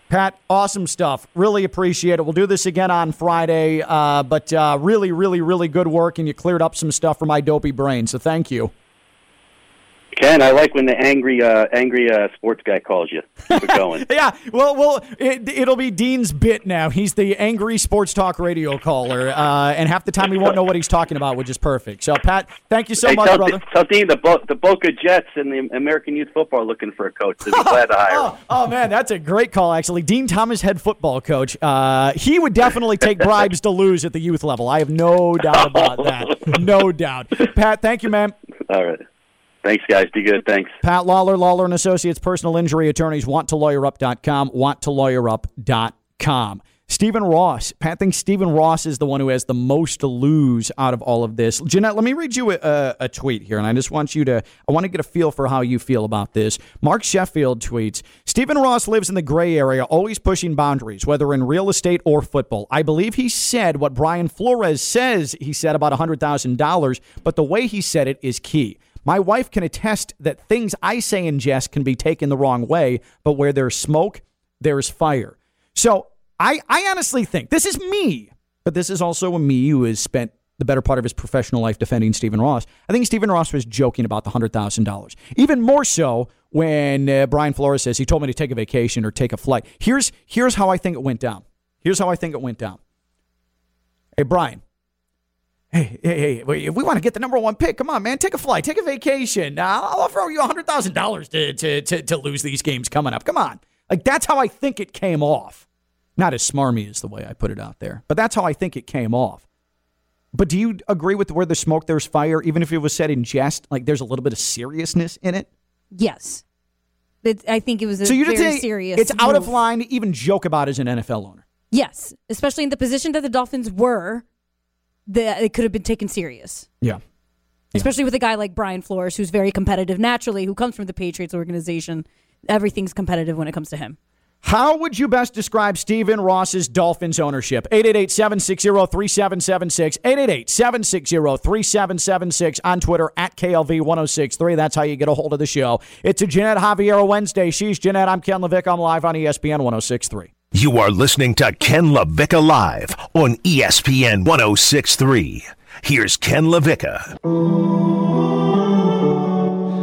Pat, awesome stuff. Really appreciate it. We'll do this again on Friday, uh, but uh, really, really, really good work, and you cleared up some stuff for my dopey brain. So thank you. Ken, I like when the angry, uh, angry uh, sports guy calls you. Keep it going. (laughs) yeah, well, well, it, it'll be Dean's bit now. He's the angry sports talk radio caller, uh, and half the time he won't know what he's talking about, which is perfect. So, Pat, thank you so hey, much, tell, brother. tell Dean the, Bo- the Boca Jets and the American Youth Football are looking for a coach. They'd be glad to hire (laughs) him. Oh, oh, man, that's a great call. Actually, Dean Thomas, head football coach, uh, he would definitely take (laughs) bribes to lose at the youth level. I have no doubt about that. No doubt. Pat, thank you, man. All right. Thanks, guys. Be good. Thanks. Pat Lawler, Lawler and Associates, personal injury attorneys, wanttolawyerup.com, wanttolawyerup.com. Stephen Ross. Pat thinks Stephen Ross is the one who has the most to lose out of all of this. Jeanette, let me read you a, a, tweet here, and I just want you to, I want to get a feel for how you feel about this. Mark Sheffield tweets Stephen Ross lives in the gray area, always pushing boundaries, whether in real estate or football. I believe he said what Brian Flores says he said about $100,000, but the way he said it is key. My wife can attest that things I say in jest can be taken the wrong way, but where there's smoke, there's fire. So I, I honestly think this is me, but this is also a me who has spent the better part of his professional life defending Stephen Ross. I think Stephen Ross was joking about the $100,000. Even more so when uh, Brian Flores says he told me to take a vacation or take a flight. Here's, here's how I think it went down. Here's how I think it went down. Hey, Brian. Hey, hey, hey, if we want to get the number one pick, come on, man, take a flight, take a vacation. I'll throw you $100,000 to, to, to, to lose these games coming up. Come on. Like, that's how I think it came off. Not as smarmy as the way I put it out there, but that's how I think it came off. But do you agree with where there's smoke, there's fire, even if it was said in jest? Like there's a little bit of seriousness in it? Yes. It, I think it was a so you're very serious. It's out of line to even joke about as an NFL owner. Yes, especially in the position that the Dolphins were, that it could have been taken serious. Yeah. Especially with a guy like Brian Flores, who's very competitive naturally, who comes from the Patriots organization. Everything's competitive when it comes to him. How would you best describe Stephen Ross's Dolphins ownership? 888-760-3776. 888-760-3776 on Twitter at KLV1063. That's how you get a hold of the show. It's a Jeanette Javier Wednesday. She's Jeanette. I'm Ken LaVicka. I'm live on ESPN 1063. You are listening to Ken LaVicka Live on ESPN 1063. Here's Ken LaVicka.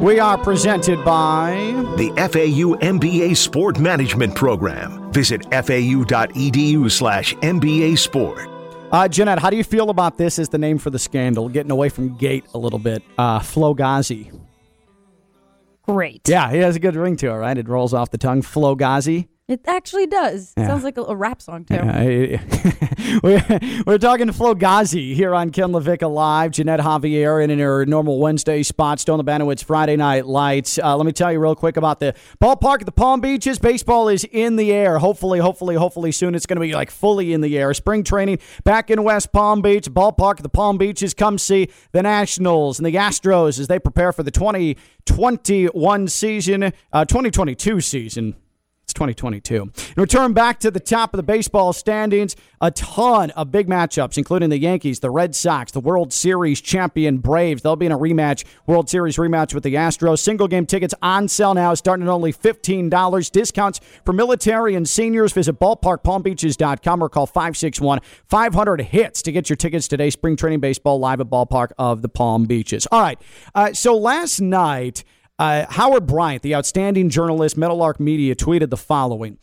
We are presented by the FAU MBA Sport Management Program. Visit fau.edu slash MBA Sport. Uh, Jeanette, how do you feel about this as the name for the scandal? Getting away from Gate a little bit. Uh, Flo Ghazi. Great. Yeah, he has a good ring to it, right? It rolls off the tongue. Flo Ghazi. It actually does. Yeah. Sounds like a, a rap song too. Yeah, (laughs) we're, we're talking to Flo Ghazi here on Ken LaVicka Live. Jeanette Javier in her normal Wednesday spot. Stone Labanowitz Friday Night Lights. Uh, let me tell you real quick about the ballpark at the Palm Beaches. Baseball is in the air. Hopefully, hopefully, hopefully soon it's going to be like fully in the air. Spring training back in West Palm Beach. Ballpark at the Palm Beaches. Come see the Nationals and the Astros as they prepare for the 2021 season, uh, 2022 season. It's 2022. And return back to the top of the baseball standings. A ton of big matchups, including the Yankees, the Red Sox, the World Series champion Braves. They'll be in a rematch, World Series rematch with the Astros. Single game tickets on sale now, starting at only $15. Discounts for military and seniors. Visit ballparkpalmbeaches.com or call 561 500 hits to get your tickets today. Spring training baseball live at Ballpark of the Palm Beaches. All right. Uh, so last night, uh, Howard Bryant, the outstanding journalist, Meadowlark Media, tweeted the following.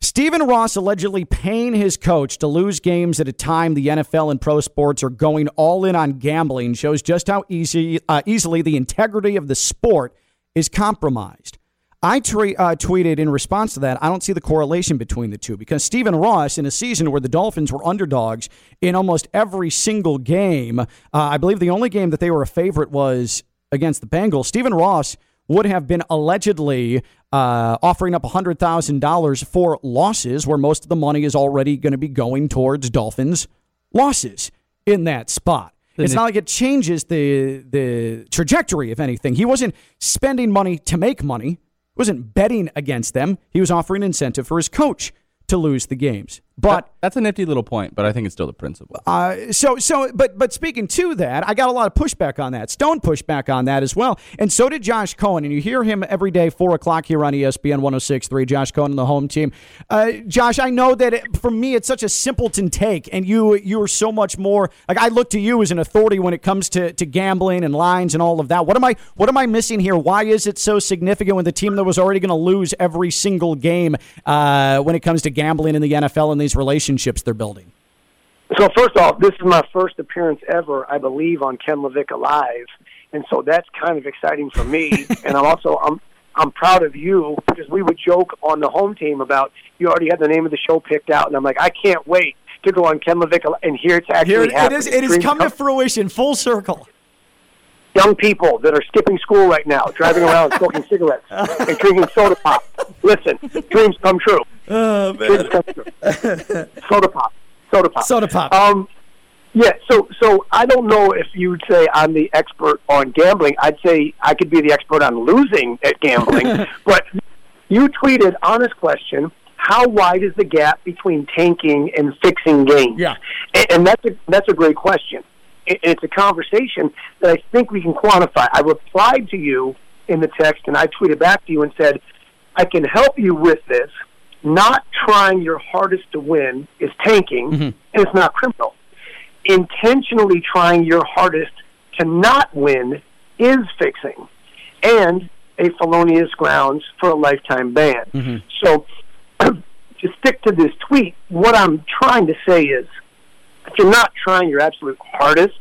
Stephen Ross allegedly paying his coach to lose games at a time the NFL and pro sports are going all in on gambling shows just how easy, uh, easily the integrity of the sport is compromised. I uh, tweeted in response to that, I don't see the correlation between the two because Stephen Ross, in a season where the Dolphins were underdogs in almost every single game, uh, I believe the only game that they were a favorite was against the Bengals. Stephen Ross would have been allegedly uh, offering up $100,000 for losses where most of the money is already going to be going towards Dolphins losses in that spot. It's not like it changes the the trajectory of anything. He wasn't spending money to make money. He wasn't betting against them. He was offering incentive for his coach to lose the games. But that's a nifty little point, but I think it's still the principle. uh, so so but but speaking to that, I got a lot of pushback on that. Stone pushback on that as well, and so did Josh Cohen. And you hear him every day, four o'clock here on ESPN 106.3. Josh Cohen and the home team. Uh, Josh, I know that it, for me it's such a simpleton take, and you you are so much more like I look to you as an authority when it comes to to gambling and lines and all of that. What am I what am I missing here? Why is it so significant when the team that was already going to lose every single game uh, when it comes to gambling in the NFL and these relationships they're building? So first off, this is my first appearance ever, I believe, on Ken LaVicka Live, and so that's kind of exciting for me. (laughs) and I'm also I'm I'm proud of you because we would joke on the home team about you already had the name of the show picked out, and I'm like, I can't wait to go on Ken LaVicka, and here it's actually Here it happening. is. It has come to fruition, full circle. young people that are skipping school right now, driving around (laughs) smoking cigarettes and drinking soda pop. Listen, dreams come true. Oh through. (laughs) soda pop. Soda pop. Soda pop. Um, yeah. So, so I don't know if you'd say I'm the expert on gambling. I'd say I could be the expert on losing at gambling. (laughs) but you tweeted honest question. How wide is the gap between tanking and fixing games? Yeah. And, and that's a that's a great question. It, it's a conversation that I think we can quantify. I replied to you in the text, and I tweeted back to you and said, "I can help you with this. Not trying your hardest to win is tanking, mm-hmm. and it's not criminal. Intentionally trying your hardest to not win is fixing, and a felonious grounds for a lifetime ban." Mm-hmm. So, (clears throat) to stick to this tweet, what I'm trying to say is if you're not trying your absolute hardest,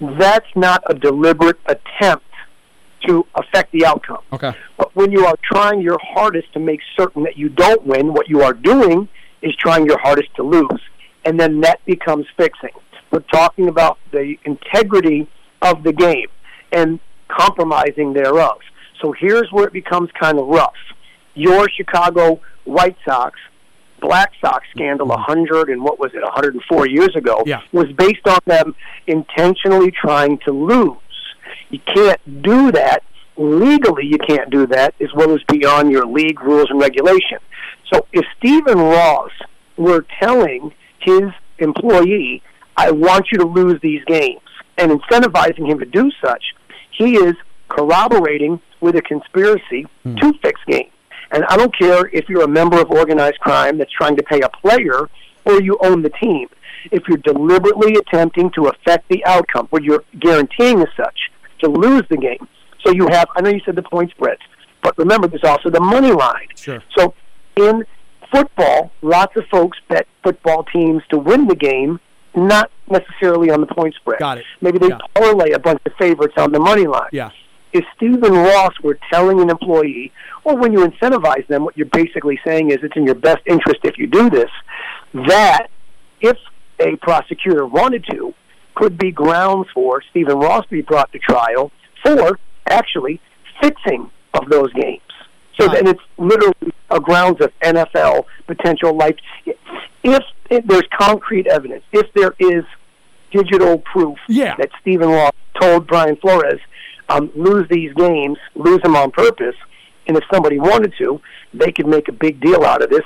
that's not a deliberate attempt to affect the outcome. Okay. But when you are trying your hardest to make certain that you don't win, what you are doing is trying your hardest to lose. And then that becomes fixing. We're talking about the integrity of the game and compromising thereof. So here's where it becomes kind of rough. Your Chicago White Sox Black Sox scandal 100 and what was it 104 years ago Yeah. was based on them intentionally trying to lose. You can't do that legally. You can't do that as well as beyond your league rules and regulation. So if Stephen Ross were telling his employee, "I want you to lose these games," and incentivizing him to do such, he is corroborating with a conspiracy hmm. to fix games. And I don't care if you're a member of organized crime that's trying to pay a player or you own the team. If you're deliberately attempting to affect the outcome, where you're guaranteeing as such to lose the game. So you have, I know you said the point spreads, but remember there's also the money line. Sure. So in football, lots of folks bet football teams to win the game, not necessarily on the point spread. Got it. Maybe they parlay a bunch of favorites on the money line Yeah. if Stephen Ross were telling an employee, or when you incentivize them, what you're basically saying is it's in your best interest if you do this, that if a prosecutor wanted to, could be grounds for Stephen Ross to be brought to trial for actually fixing of those games. So then it's literally a grounds of NFL potential life. If, if there's concrete evidence, if there is digital proof Yeah. that Stephen Ross told Brian Flores, um, lose these games, lose them on purpose, and if somebody wanted to, they could make a big deal out of this.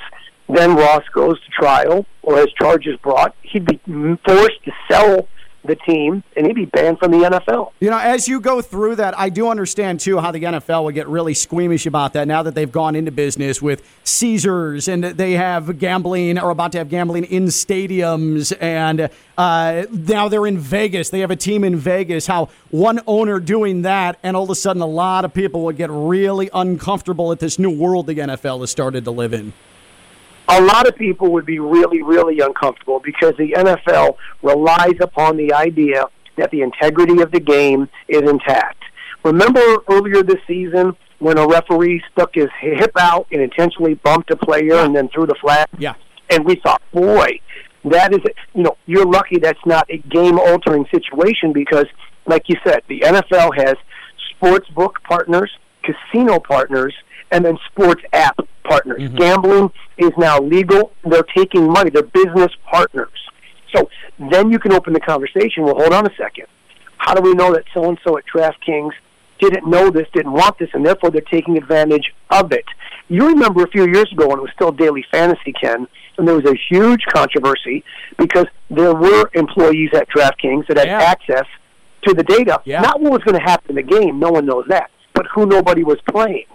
Then Ross goes to trial or has charges brought. He'd be forced to sell the team, and he'd be banned from the NFL. You know, as you go through that, I do understand too how the NFL would get really squeamish about that now that they've gone into business with Caesars and they have gambling or about to have gambling in stadiums, and uh, now they're in Vegas. They have a team in Vegas. How one owner doing that, and all of a sudden, a lot of people would get really uncomfortable at this new world the NFL has started to live in. A lot of people would be really, really uncomfortable because the NFL relies upon the idea that the integrity of the game is intact. Remember earlier this season when a referee stuck his hip out and intentionally bumped a player and then threw the flag? Yeah. And we thought, boy, that is, you know, you're lucky that's not a game altering situation because, like you said, the NFL has sports book partners, casino partners, and then sports app partners. Mm-hmm. Gambling is now legal. They're taking money. They're business partners. So then you can open the conversation. Well, hold on a second. How do we know that so and so at DraftKings didn't know this, didn't want this, and therefore they're taking advantage of it? You remember a few years ago when it was still daily fantasy, Ken, and there was a huge controversy because there were employees at DraftKings that had access to the data. Not what was going to happen in the game, no one knows that, but who nobody was playing.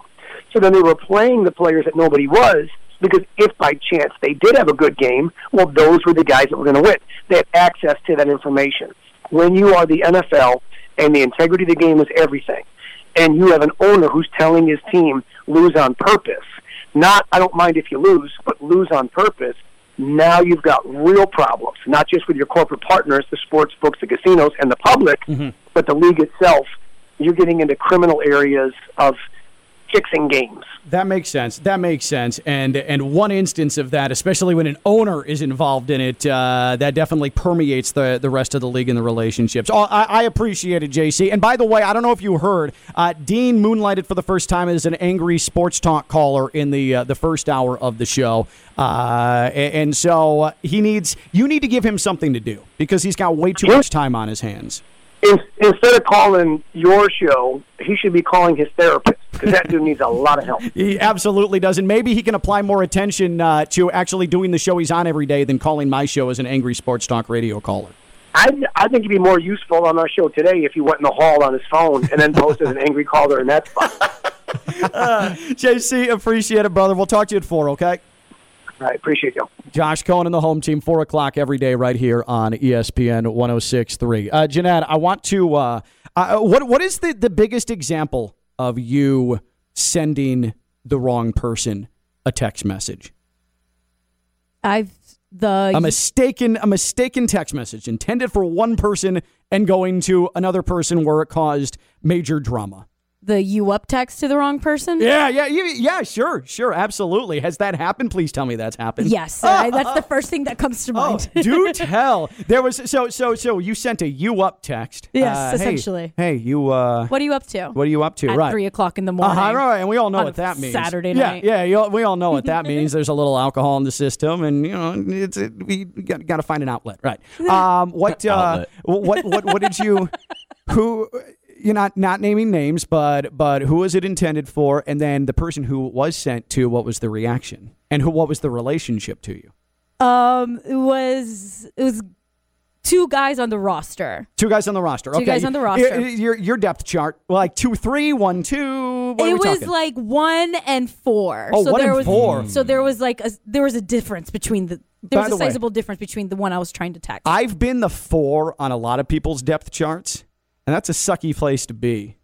So then they were playing the players that nobody was because if by chance they did have a good game, well, those were the guys that were going to win. They had access to that information. When you are the NFL and the integrity of the game is everything, and you have an owner who's telling his team lose on purpose, not I don't mind if you lose, but lose on purpose, now you've got real problems, not just with your corporate partners, the sports books, the casinos, and the public, mm-hmm. but the league itself. You're getting into criminal areas of fixing games. That makes sense. That makes sense. And and one instance of that, especially when an owner is involved in it, uh, that definitely permeates the, the rest of the league and the relationships. Oh, I, I appreciate it, JC. And by the way, I don't know if you heard, uh, Dean moonlighted for the first time as an angry sports talk caller in the uh, the first hour of the show. Uh, and, and so uh, he needs you need to give him something to do because he's got way too much time on his hands. In, instead of calling your show, he should be calling his therapist because that dude needs a lot of help. (laughs) He absolutely does, and maybe he can apply more attention uh, to actually doing the show he's on every day than calling my show as an angry sports talk radio caller. I, I think it'd be more useful on our show today if he went in the hall on his phone and then posted an angry caller in that spot. (laughs) uh, JC, appreciate it, brother. We'll talk to you at four. Okay. I appreciate you. Josh Cohen and the home team, 4 o'clock every day right here on ESPN 1063. Uh, Jeanette, I want to. Uh, uh, what What is the, the biggest example of you sending the wrong person a text message? I've the a mistaken a mistaken text message intended for one person and going to another person where it caused major drama. The you up text to the wrong person. Yeah, yeah, yeah, yeah, sure, sure, absolutely. Has that happened? Please tell me that's happened. Yes, I, that's the (laughs) first thing that comes to mind. Oh, do (laughs) tell. There was so so so you sent a you up text. Yes, Uh, essentially. Hey, you. uh What are you up to? What are you up to? At right. three o'clock in the morning. Uh-huh, right, and we all know what that means. Saturday night. Yeah, you, we all know what that (laughs) means. There's a little alcohol in the system, and you know, it's it, we got, got to find an outlet, right? Um, what, uh, Outlet. what, what, what did you? Who? You're not not naming names, but but who was it intended for? And then the person who was sent to, what was the reaction? And who? What was the relationship to you? Um, it was it was two guys on the roster. Two guys on the roster. Two okay. guys on the roster. Your, your, your depth chart, like two, three, one, two. What are it was talking? like one and four. Oh, so one there and was, four. So there was like a there was a difference between the there By was the a way- sizable difference between the one I was trying to text. I've been the four on a lot of people's depth charts, and that's a sucky place to be.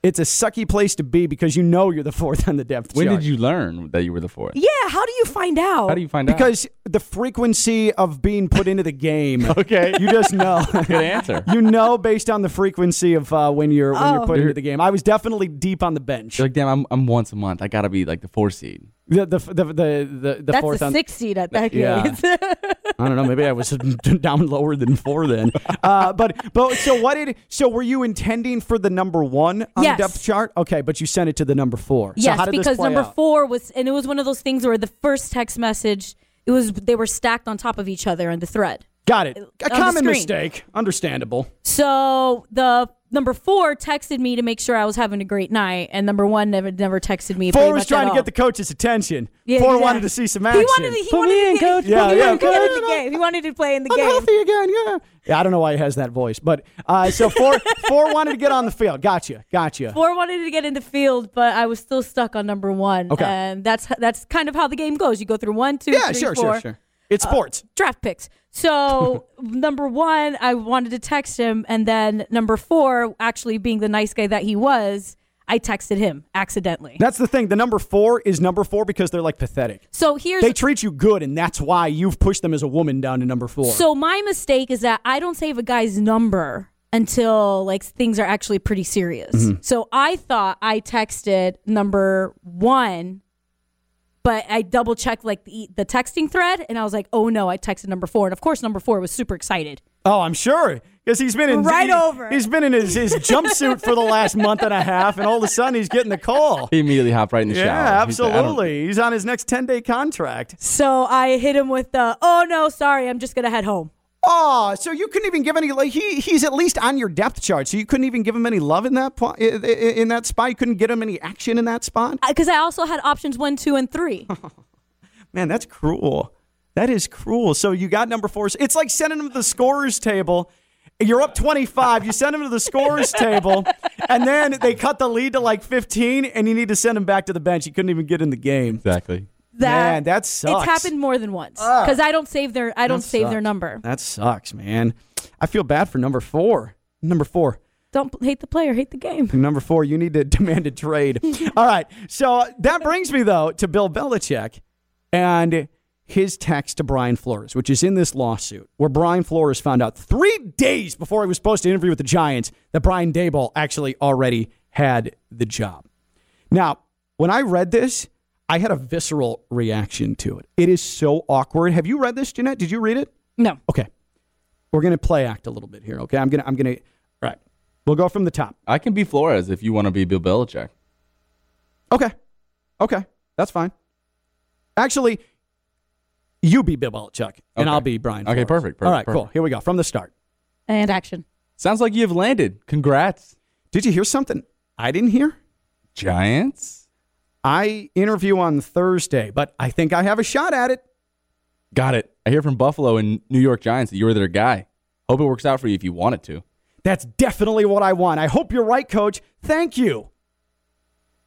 It's a sucky place to be because you know you're the fourth on the depth When chart. did you learn that you were the fourth? yeah, how do you find out? How do you find out? Because the frequency of being put into the game. (laughs) Okay. You just know. (laughs) Good answer. (laughs) you know based on the frequency of uh, when you're when you're Oh. put into the game. I was definitely deep on the bench. You're like, damn, I'm, I'm once a month. I gotta be like the four seed. The the the the the, the That's fourth the on sixth seed at that Yeah. case. I don't know. Maybe I was (laughs) (laughs) down lower than four then. (laughs) Uh, but but so what did so were you intending for the number one on Yes. the depth chart? Okay, but you sent it to the number four. so yes, how did this because number out? four was, and it was one of those things where the first text message, it was they were stacked on top of each other in the thread. Got it. A common mistake. Understandable. So the number four texted me to make sure I was having a great night, and number one never never texted me. Four was much trying at to get the coach's attention. Yeah, Four exactly. wanted to see some He action. wanted to, he wanted to get, Yeah, yeah, wanted in coach. the game. He wanted to play in the I'm game. healthy again. Yeah. Yeah. I don't know why he has that voice, but uh, so four (laughs) four wanted to get on the field. Gotcha. Gotcha. Four wanted to get in the field, but I was still stuck on number one. Okay. and that's that's kind of how the game goes. You go through one, two, Yeah. three, Sure. four. Sure. Sure. It's Uh, sports. draft picks. So number one, I wanted to text him, and then number four, actually being the nice guy that he was, I texted him accidentally. That's the thing. The number four is number four because they're like pathetic. So here's They treat you good, and that's why you've pushed them as a woman down to number four. so my mistake is that I don't save a guy's number until like things are actually pretty serious. Mhm. So I thought I texted number one. But I double checked like the, the texting thread, and I was like, "Oh no!" I texted number four, and of course, number four was super excited. Oh, I'm sure because he's been in Right he- over. He's been in his, his jumpsuit for the last month and a half, and all of a sudden he's getting the call. He immediately hopped right in the Yeah, shower. He's like, I don't- absolutely. He's on his next ten day contract. So I hit him with the, "Oh no, sorry, I'm just gonna head home." Oh, so you couldn't even give any like he he's at least on your depth chart, so you couldn't even give him any love in that po- i- i- in that spot. You couldn't get him any action in that spot. Uh, because I also had options one, two, and three. (laughs) Man, that's cruel. That is cruel. So you got number four. It's like sending him to the scorers table. You're up 25. You send him to the scorers table, and then they cut the lead to like 15, and you need to send him back to the bench. He couldn't even get in the game. Exactly. That Man, that sucks. It's happened more than once ah. because I don't save their I don't save their number. That sucks, man. I feel bad for number four. Number four. Don't hate the player, hate the game. (laughs) Number four, you need to (laughs) demand a trade. (laughs) All right. So that brings me, though, to Bill Belichick and his text to Brian Flores, which is in this lawsuit, where Brian Flores found out three days before he was supposed to interview with the Giants that Brian Daboll actually already had the job. Now, when I read this, I had a visceral reaction to it. It is so awkward. Have you read this, Jeanette? Did you read it? No. Okay. We're gonna play act a little bit here. Okay. I'm gonna. I'm gonna. All right. We'll go from the top. I can be Flores if you want to be Bill Belichick. Okay. Okay. That's fine. Actually, you be Bill Belichick, and Okay. I'll be Brian. Okay, Flores. perfect, All right, perfect, cool. Here we go from the start. And action. Sounds like you've landed. Congrats. Did you hear something I didn't hear? Giants? I interview on Thursday, but I think I have a shot at it. Got it. I hear from Buffalo and New York Giants that you were their guy. Hope it works out for you if you want it to. That's definitely what I want. I hope you're right, coach. Thank you.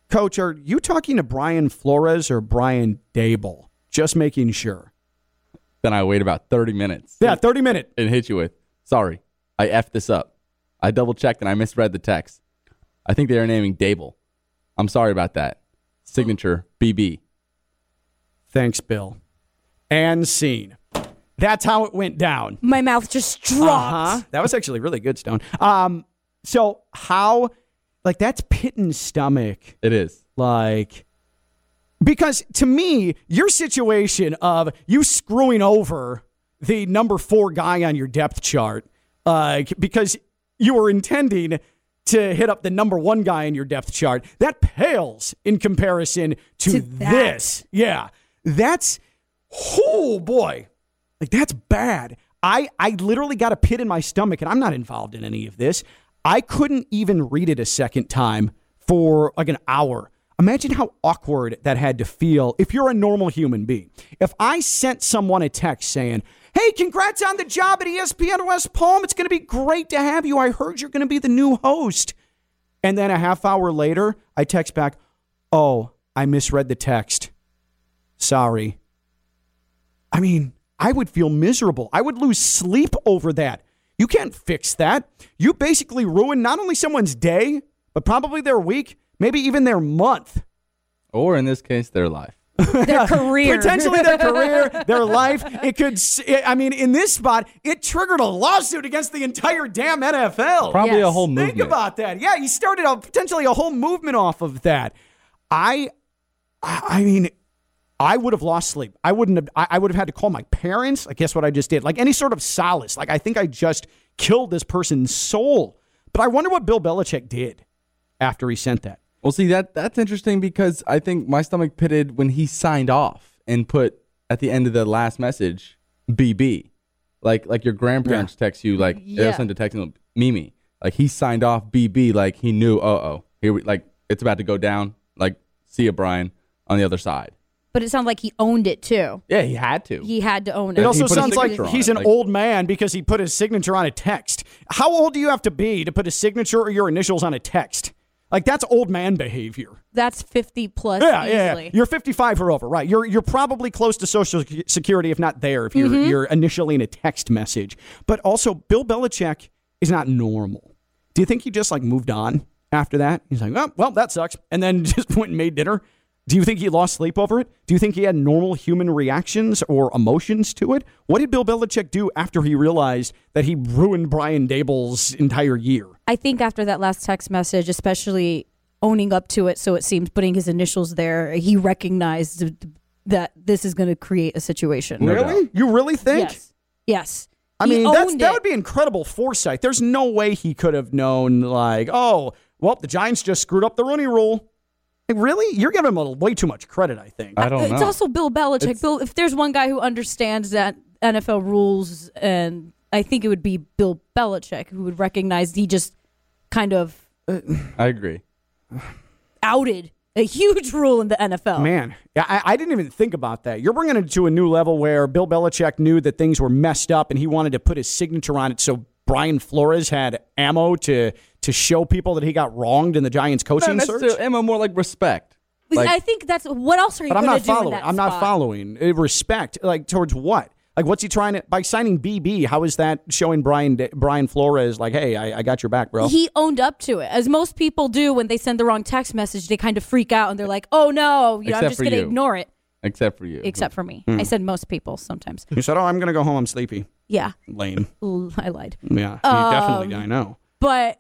Coach, are you talking to Brian Flores or Brian Daboll? Just making sure. Then I wait about 30 minutes. Yeah, 30 minute. And hit you with, sorry, I effed this up. I double checked and I misread the text. I think they are naming Daboll. I'm sorry about that. Signature BB. Thanks, Bill. And scene. That's how it went down. My mouth just dropped. Uh-huh. That was actually really good, Stone. Um, so how, like, that's pit stomach. It is. Like, because to me, your situation of you screwing over the number four guy on your depth chart, uh, because you were intending to hit up the number one guy in your depth chart, that pales in comparison to, To this. Yeah. That's, oh boy, like that's bad. I, I literally got a pit in my stomach and I'm not involved in any of this. I couldn't even read it a second time for like an hour. Imagine how awkward that had to feel if you're a normal human being. If I sent someone a text saying, Hey, congrats on the job at ESPN West Palm. It's going to be great to have you. I heard you're going to be the new host. And then a half hour later, I text back, Oh, I misread the text. Sorry. I mean, I would feel miserable. I would lose sleep over that. You can't fix that. You basically ruin not only someone's day, but probably their week, maybe even their month. Or in this case, their life. (laughs) Their career. Potentially their career, (laughs) their life. It could, I mean, in this spot, it triggered a lawsuit against the entire damn NFL. Probably a Yes. whole Think about that. Yeah, he started a, potentially a whole movement off of that. I, I I mean, I would have lost sleep. I wouldn't have. I, I would have had to call my parents. I guess what I just did, like any sort of solace. Like I think I just killed this person's soul. But I wonder what Bill Belichick did after he sent that. Well, see that that's interesting because I think my stomach pitted when he signed off and put at the end of the last message BB, like like your grandparents text you like Yeah. they'll send a text to Mimi, like he signed off BB, like he knew uh oh here we like it's about to go down, like see you Brian on the other side. But it sounds like he owned it too. Yeah, he had to. He had to own It it. also sounds like he's an like- old man because he put his signature on a text. How old do you have to be to put a signature or your initials on a text? Like that's old man behavior. That's 50 plus Yeah, yeah, easily. yeah. You're 55 or over, right? You're you're probably close to Social Security, if not there, if you're Mm-hmm. you're initially in a text message. But also, Bill Belichick is not normal. Do you think he just like moved on after that? He's like, oh, well, that sucks, and then (laughs) just went and made dinner. Do you think he lost sleep over it? Do you think he had normal human reactions or emotions to it? What did Bill Belichick do after he realized that he ruined Brian Daboll's entire year? I think after that last text message, especially owning up to it, so it seems putting his initials there, he recognized that this is going to create a situation. really? You really think? Yes. Yes. I He mean, that's, that would be incredible foresight. There's no way he could have known, like, oh, well, the Giants just screwed up the Rooney rule. Like, really? You're giving him a, way too much credit, I think. I don't know. it's also Bill Belichick. Bill, if there's one guy who understands that NFL rules, and I think it would be Bill Belichick, who would recognize he just kind of I agree. outed a huge rule in the NFL. Man, yeah, I, I didn't even think about that. You're bringing it to a new level where Bill Belichick knew that things were messed up and he wanted to put his signature on it so Brian Flores had ammo to to show people that he got wronged in the Giants Not coaching search. necessarily, Emma, more like respect. Like, I think that's what else are you But I'm going not do in following. that I'm not spot? following. Uh, Respect, like towards what? Like, what's he trying to by signing BB? How is that showing Brian Brian Flores like, hey, I, I got your back, bro? He owned up to it, as most people do when they send the wrong text message. They kind of freak out and they're like, "Oh no, you know, I'm just going to you. ignore it." except for you. Except for me, Hmm. I said most people sometimes. He said, "Oh, I'm gonna go home. I'm sleepy." Yeah, Lame. I lied. Yeah, Um, definitely. I know. But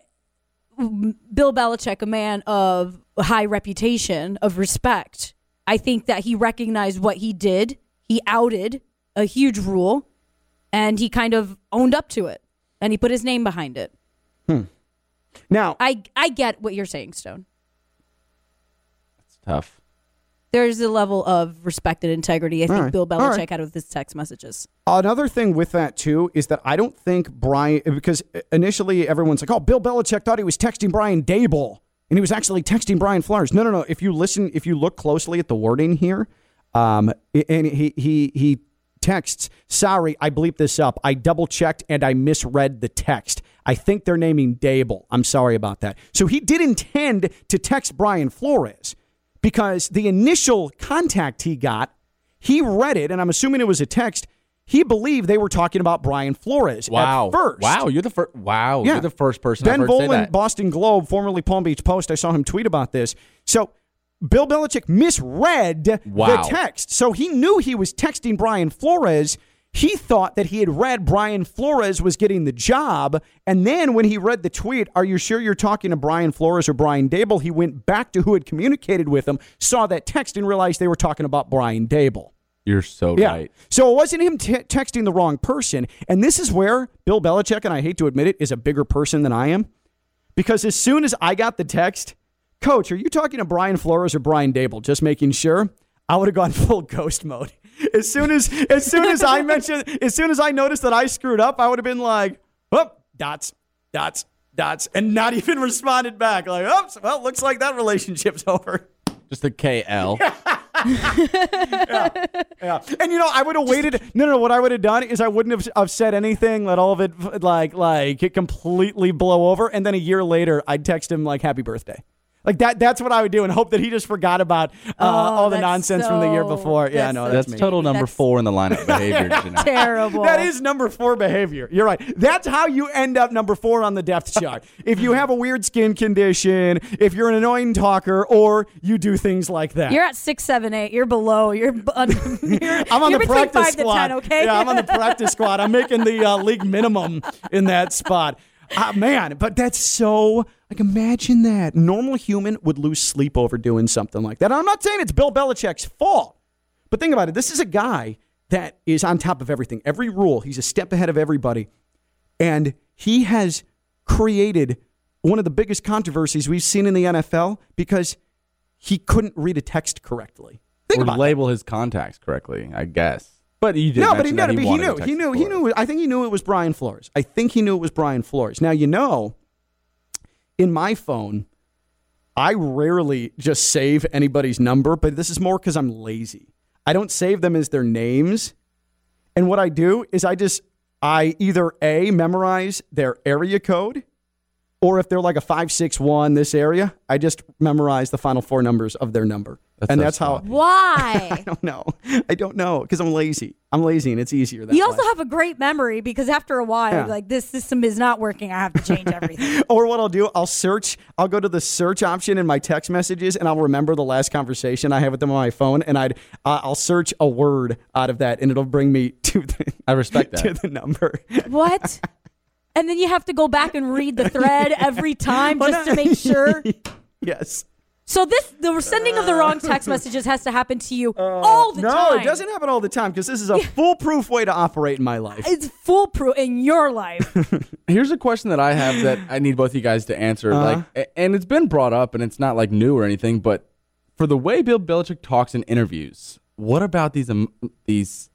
Bill Belichick, a man of high reputation, of respect, I think that he recognized what he did. He outed a huge rule and he kind of owned up to it and he put his name behind it. Hmm. Now, I I get what you're saying, Stone. It's tough. There's a level of respect and integrity I think All right. Bill Belichick right. had with his text messages. Another thing with that too is that I don't think Brian because initially everyone's like, "Oh, Bill Belichick thought he was texting Brian Daboll, and he was actually texting Brian Flowers." No, no, no. If you listen, if you look closely at the wording here, um, and he he he texts, "Sorry, I bleeped this up. I double checked and I misread the text. I think they're naming Daboll. I'm sorry about that." So he did intend to text Brian Flores because the initial contact he got, he read it, and I'm assuming it was a text. He believed they were talking about Brian Flores Wow. at first. Wow, you're the first. Wow, you're the first person Ben I've heard say Volin. Boston Globe, formerly Palm Beach Post. I saw him tweet about this. So Bill Belichick misread Wow. the text. So he knew he was texting Brian Flores. He thought that he had read Brian Flores was getting the job. And then when he read the tweet, Are you sure you're talking to Brian Flores or Brian Daboll? He went back to who had communicated with him, saw that text, and realized they were talking about Brian Daboll. You're so Yeah. right. So it wasn't him te- texting the wrong person. And this is where Bill Belichick, and I hate to admit it, is a bigger person than I am. Because as soon as I got the text, Coach, are you talking to Brian Flores or Brian Daboll? Just making sure. I would have gone (laughs) full ghost mode. As soon as as soon as I mentioned as soon as I noticed that I screwed up, I would have been like, oh, dots, dots, dots, and not (laughs) even responded back. Like, oops, well, looks like that relationship's over. Just a KL. (laughs) Yeah. And you know, I would have waited. No, no, what I would have done is I wouldn't have, have said anything, let all of it like like it completely blow over, and then a year later I'd text him like happy birthday. Like that that's what I would do and hope that he just forgot about uh, all the that's nonsense from the year before. Yeah, that's no, that's, That's me. total number four in the lineup (laughs) behavior. Janelle. Terrible. That is number four behavior. You're right. That's how you end up number four on the depth chart. (laughs) if you have a weird skin condition, if you're an annoying talker, or you do things like that. You're at six, seven, eight. You're below. You're. b- (laughs) you're I'm on you're the practice five squad. to ten. Okay. Yeah, I'm on the practice squad. I'm making the uh, league minimum in that spot. Ah, man, but that's so like imagine that normal human would lose sleep over doing something like that. And I'm not saying it's Bill Belichick's fault, but think about it. This is a guy that is on top of everything, every rule. He's a step ahead of everybody, and he has created one of the biggest controversies we've seen in the NFL because he couldn't read a text correctly. Think or about that. label his contacts correctly, I guess. But he did No, but he, that but he knew. He knew. He knew. I think he knew it was Brian Flores. I think he knew it was Brian Flores. Now you know, in my phone, I rarely just save anybody's number, but this is more because I'm lazy. I don't save them as their names, and what I do is I just I either a memorize their area code, or if they're like a five six one this area, I just memorize the final four numbers of their number, That's and so that's how. Why? (laughs) I don't know. I don't know because I'm lazy. I'm lazy, and it's easier. That you way. also have a great memory because after a while, Yeah. like this system is not working. I have to change everything. (laughs) or what I'll do, I'll search. I'll go to the search option in my text messages, and I'll remember the last conversation I had with them on my phone, and I'd uh, I'll search a word out of that, and it'll bring me (laughs) to the I respect that to the number. what? And then you have to go back and read the thread (laughs) every time just to make sure. (laughs) yes. So this the sending of the wrong text (laughs) messages has to happen to you all the no, time. No, it doesn't happen all the time because this is a foolproof way to operate in my life. It's foolproof in your life. Here's a question that I have that I need both you guys to answer. Uh-huh. Like, and it's been brought up, and it's not like new or anything, but for the way Bill Belichick talks in interviews, what about these um, these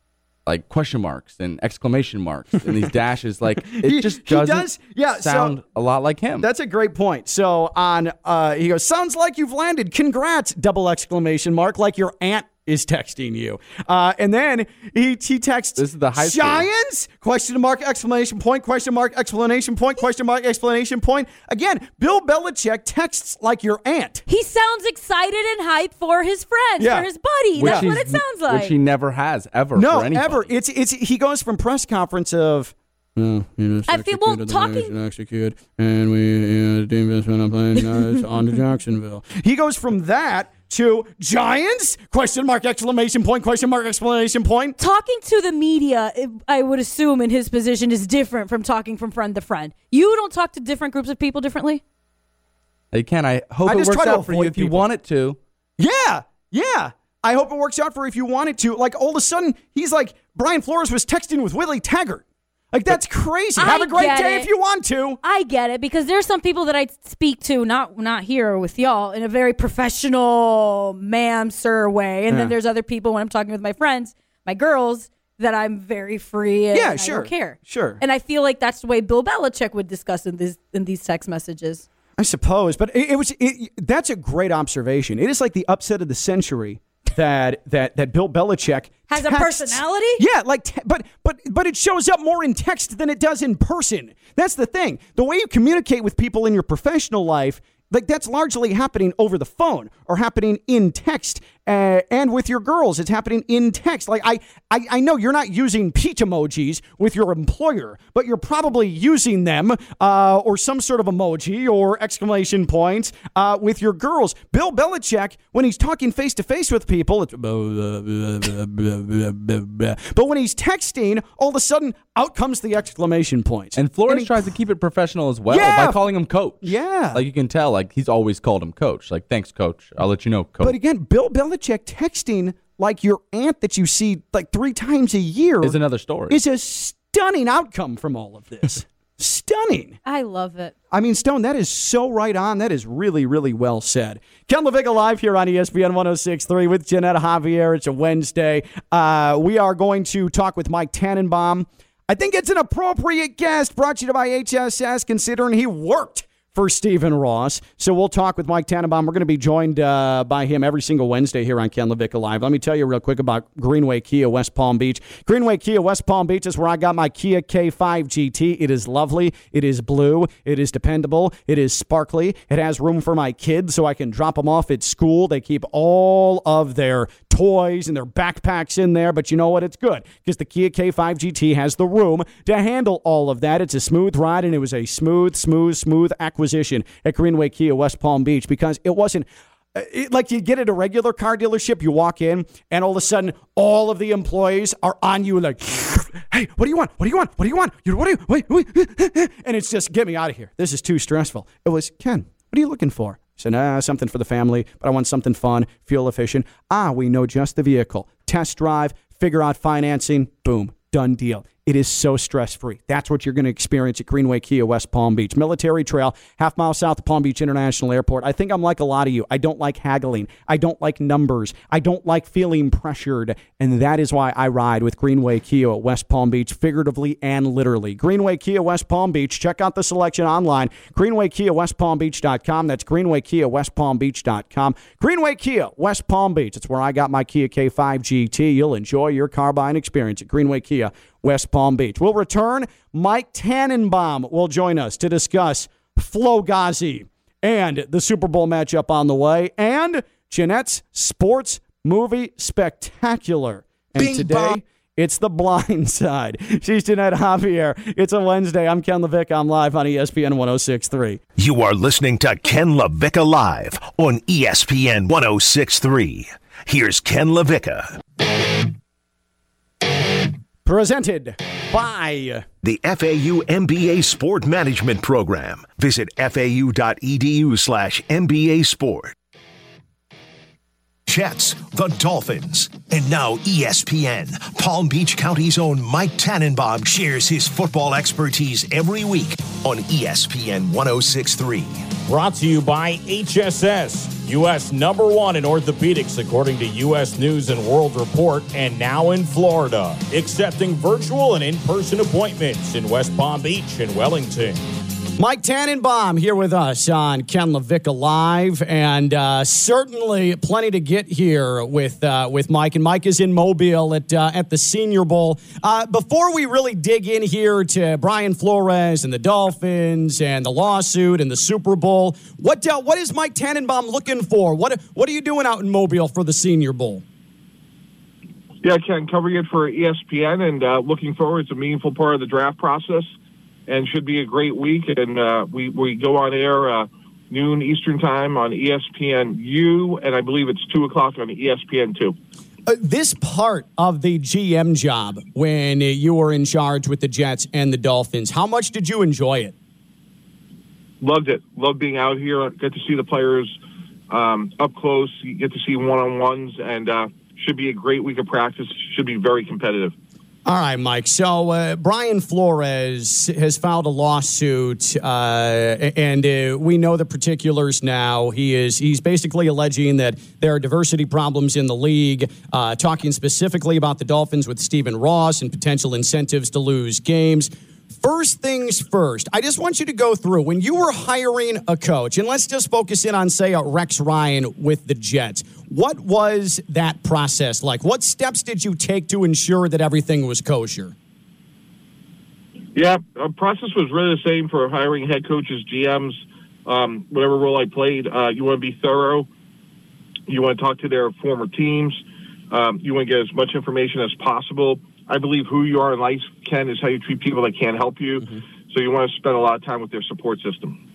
like question marks and exclamation marks and these (laughs) dashes? Like, it He- just doesn't does- yeah, so- sound a lot like him. That's a great point. So on, uh, he goes, "Sounds like you've landed. Congrats!" Double exclamation mark, like your aunt is texting you. Uh, and then he he texts, This is the high school. Giants? Question mark exclamation point question mark explanation point question mark explanation point. Again, Bill Belichick texts like your aunt. He sounds excited and hyped for his friends, Yeah. for his buddy. Which That's what it sounds like. Which he never has ever. No, for ever. It's it's he goes from press conference of. "Oh, you know, I feel- well, executed, talking- execute, and we you know, the investment I'm playing (laughs) uh, it's on to Jacksonville. He goes from that to Giants? Question mark exclamation point question mark exclamation point. talking to the media, I would assume in his position is different from talking from friend to friend. You don't talk to different groups of people differently. Hey, Ken, I hope I it just works out for you avoid if you want it to. Yeah, yeah. I hope it works out for you. if you want it to. Like all of a sudden, he's like Brian Flores was texting with Willie Taggart. Like that's crazy. Have I a great day it. if you want to. I get it because there's some people that I speak to, not not here with y'all, in a very professional, ma'am, sir way, and Yeah. then there's other people when I'm talking with my friends, my girls, that I'm very free. And Yeah, I sure, don't care. sure. And I feel like that's the way Bill Belichick would discuss in these in these text messages. I suppose, but it, it was. It, that's a great observation. It is like the upset of the century that that that Bill Belichick Has a personality? Yeah, like, te- but but but it shows up more in text than it does in person. That's the thing. The way you communicate with people in your professional life. Like that's largely happening over the phone or happening in text, uh, and with your girls, it's happening in text. Like I, I, I know you're not using peach emojis with your employer, but you're probably using them uh, or some sort of emoji or exclamation points uh, with your girls. Bill Belichick, when he's talking face to face with people, it's (laughs) but when he's texting, all of a sudden out comes the exclamation points. And Flores tries to keep it professional as well Yeah. by calling him coach. Yeah. Like you can tell, like he's always called him coach. Like, thanks, coach. I'll let you know, coach. But again, Bill Belichick texting like your aunt that you see like three times a year is another story. is a stunning outcome from all of this. (laughs) stunning. I love it. I mean, Stone, that is so right on. That is really, really well said. Ken LaVicka live here on ESPN 1063 with Jeanette Javier. It's a Wednesday. Uh, we are going to talk with Mike Tannenbaum. I think it's an appropriate guest brought to you by HSS, considering he worked for Stephen Ross. So we'll talk with Mike Tannenbaum. We're going to be joined uh, by him every single Wednesday here on Ken LaVicka Live. Let me tell you real quick about Greenway Kia West Palm Beach. Greenway Kia West Palm Beach is where I got my Kia K5 GT. It is lovely. It is blue. It is dependable. It is sparkly. It has room for my kids so I can drop them off at school. They keep all of their toys and their backpacks in there, but you know what? It's good because the Kia K5 GT has the room to handle all of that. It's a smooth ride, and it was a smooth, smooth, smooth acquisition at Greenway Kia West Palm Beach because it wasn't. uh, It, like you get at a regular car dealership, you walk in, and all of a sudden, all of the employees are on you, like, (laughs) "Hey, what do you want? What do you want? What do you want? You what do you? Wait, wait. (laughs) And it's just get me out of here. This is too stressful. It was Ken. What are you looking for? Said, ah, something for the family, but I want something fun, fuel efficient. Ah, we know just the vehicle. Test drive, figure out financing, boom, done deal. It is so stress free. That's what you're going to experience at Greenway Kia West Palm Beach. Military Trail, half mile south of Palm Beach International Airport. I think I'm like a lot of you. I don't like haggling. I don't like numbers. I don't like feeling pressured. And that is why I ride with Greenway Kia at West Palm Beach, figuratively and literally. Greenway Kia West Palm Beach. Check out the selection online. Greenway Kia West Palm Beach.com. That's Greenway Kia West Palm Beach.com. Greenway Kia West Palm Beach. It's where I got my Kia K5 GT. You'll enjoy your car buying experience at Greenway Kia West Palm Beach. We'll return. Mike Tannenbaum will join us to discuss Flo Gazi and the Super Bowl matchup on the way and Jeanette's sports movie spectacular. And Bing today, bong. it's the blind (laughs) side. She's Jeanette Javier. It's a Wednesday. I'm Ken LaVicka. I'm live on ESPN 1063. You are listening to Ken LaVicka Live on ESPN 1063. Here's Ken LaVicka. Presented by The FAU MBA Sport Management Program. Visit fau.edu slash MBA Sport. Jets, the Dolphins, and now ESPN. Palm Beach County's own Mike Tannenbaum shares his football expertise every week on ESPN 1063. Brought to you by HSS, U.S. number one in orthopedics, according to U.S. News and World Report, and now in Florida, accepting virtual and in person appointments in West Palm Beach and Wellington. Mike Tannenbaum here with us on Ken LaVicka Live, and uh, certainly plenty to get here with uh, with Mike. And Mike is in Mobile at uh, at the Senior Bowl. Uh, before we really dig in here to Brian Flores and the Dolphins and the lawsuit and the Super Bowl, what uh, what is Mike Tannenbaum looking for? What what are you doing out in Mobile for the Senior Bowl? Yeah, Ken, covering it for ESPN and uh, looking forward. It's a meaningful part of the draft process and should be a great week. And uh, we, we go on air uh, noon Eastern time on ESPN U, and I believe it's 2 o'clock on ESPN 2. Uh, this part of the GM job when uh, you were in charge with the Jets and the Dolphins, how much did you enjoy it? loved it. Loved being out here. Get to see the players um, up close. You get to see one on ones, and uh, should be a great week of practice. Should be very competitive. All right, Mike. So uh, Brian Flores has filed a lawsuit, uh, and uh, we know the particulars now. He is he's basically alleging that there are diversity problems in the league, uh, talking specifically about the Dolphins with Stephen Ross and potential incentives to lose games. First things first, I just want you to go through when you were hiring a coach, and let's just focus in on, say, Rex Ryan with the Jets. What was that process like? What steps did you take to ensure that everything was kosher? Yeah, the process was really the same for hiring head coaches, GMs, um, whatever role I played. Uh, you want to be thorough. You want to talk to their former teams. Um, you want to get as much information as possible. I believe who you are in life, Ken, is how you treat people that can't help you. Mm-hmm. So you want to spend a lot of time with their support system.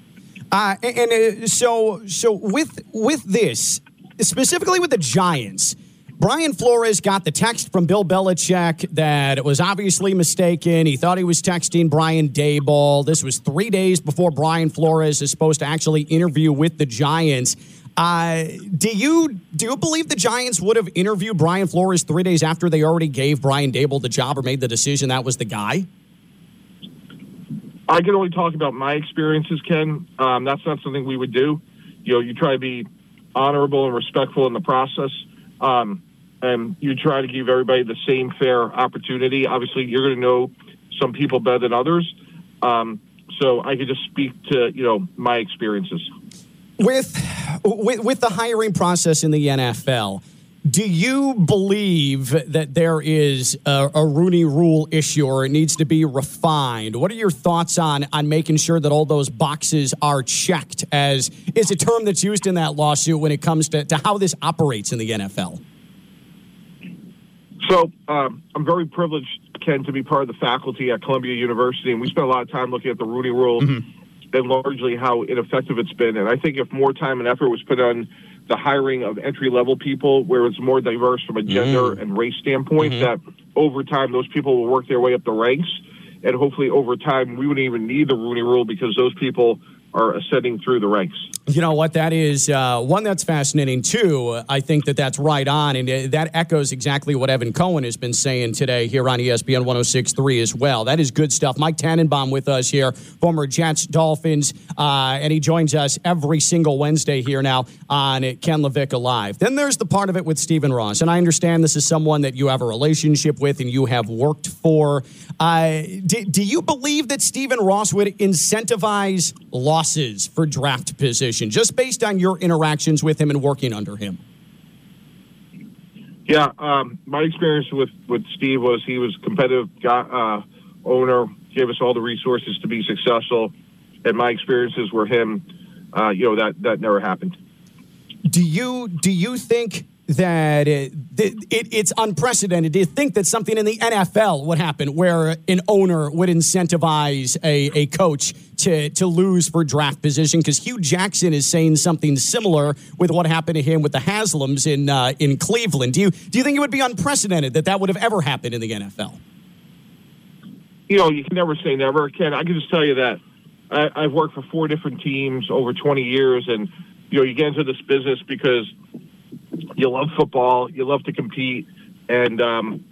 Uh, and, and uh, so, so with with this, specifically with the Giants, Brian Flores got the text from Bill Belichick that it was obviously mistaken. He thought he was texting Brian Daboll. This was three days before Brian Flores is supposed to actually interview with the Giants. Uh, do you do you believe the Giants would have interviewed Brian Flores three days after they already gave Brian Daboll the job or made the decision that was the guy? I can only talk about my experiences, Ken. Um, that's not something we would do. You know, you try to be honorable and respectful in the process, um, and you try to give everybody the same fair opportunity. Obviously, you're going to know some people better than others, um, so I could just speak to you know my experiences with with, with the hiring process in the NFL, do you believe that there is a, a, Rooney Rule issue or it needs to be refined? What are your thoughts on on making sure that all those boxes are checked? As is a term that's used in that lawsuit when it comes to, to how this operates in the NFL. So um, I'm very privileged, Ken, to be part of the faculty at Columbia University, and we spent a lot of time looking at the Rooney Rule. Mm-hmm and largely how ineffective it's been. And I think if more time and effort was put on the hiring of entry level people, where it's more diverse from a gender mm and race standpoint, mm-hmm. that over time those people will work their way up the ranks. And hopefully over time we wouldn't even need the Rooney rule because those people are ascending through the ranks. You know what? That is uh, one that's fascinating too. I think that that's right on, and uh, that echoes exactly what Evan Cohen has been saying today here on ESPN 106.3 as well. That is good stuff. Mike Tannenbaum with us here, former Jets, Dolphins, uh, and he joins us every single Wednesday here now on Ken LaVicka Alive. Then there's the part of it with Stephen Ross, and I understand this is someone that you have a relationship with and you have worked for. Uh, do, do you believe that Stephen Ross would incentivize losses for draft just based on your interactions with him and working under him? Yeah, um, my experience with, with Steve was he was competitive uh, owner, gave us all the resources to be successful, and my experiences were him. Uh, you know that that never happened. Do you do you think that it, it, it's unprecedented to think that something in the NFL would happen where an owner would incentivize a, a coach to, to lose for draft position because Hue Jackson is saying something similar with what happened to him with the Haslams in uh, in Cleveland. Do you do you think it would be unprecedented that that would have ever happened in the NFL? You know, you can never say never, Ken. I can just tell you that I, I've worked for four different teams over 20 years, and you know, you get into this business because you love football, you love to compete, and um,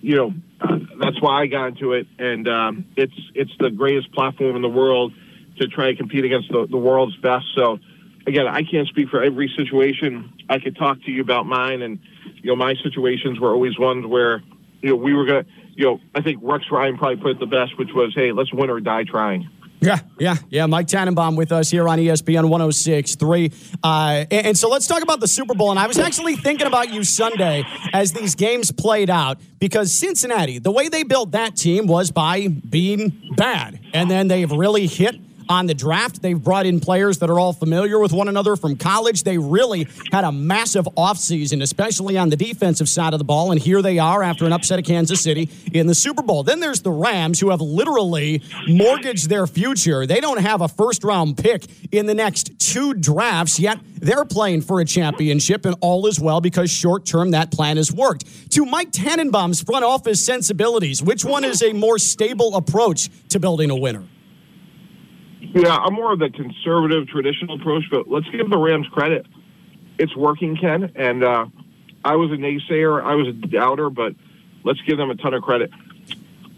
you know uh, that's why I got into it. And um, it's it's the greatest platform in the world to try and compete against the, the world's best. So again, I can't speak for every situation. I could talk to you about mine, and you know my situations were always ones where you know we were gonna. You know, I think Rex Ryan probably put it the best, which was, "Hey, let's win or die trying." Yeah, yeah, yeah. Mike Tannenbaum with us here on ESPN 106.3. Uh, and, and so let's talk about the Super Bowl. And I was actually thinking about you Sunday as these games played out because Cincinnati, the way they built that team was by being bad. And then they've really hit – on the draft. They've brought in players that are all familiar with one another from college. They really had a massive offseason, especially on the defensive side of the ball. And here they are after an upset of Kansas City in the Super Bowl. Then there's the Rams, who have literally mortgaged their future. They don't have a first round pick in the next two drafts, yet they're playing for a championship, and all is well because short term that plan has worked. To Mike Tannenbaum's front office sensibilities, which one is a more stable approach to building a winner? Yeah, I'm more of the conservative, traditional approach, but let's give the Rams credit. It's working, Ken, and uh, I was a naysayer, I was a doubter, but let's give them a ton of credit.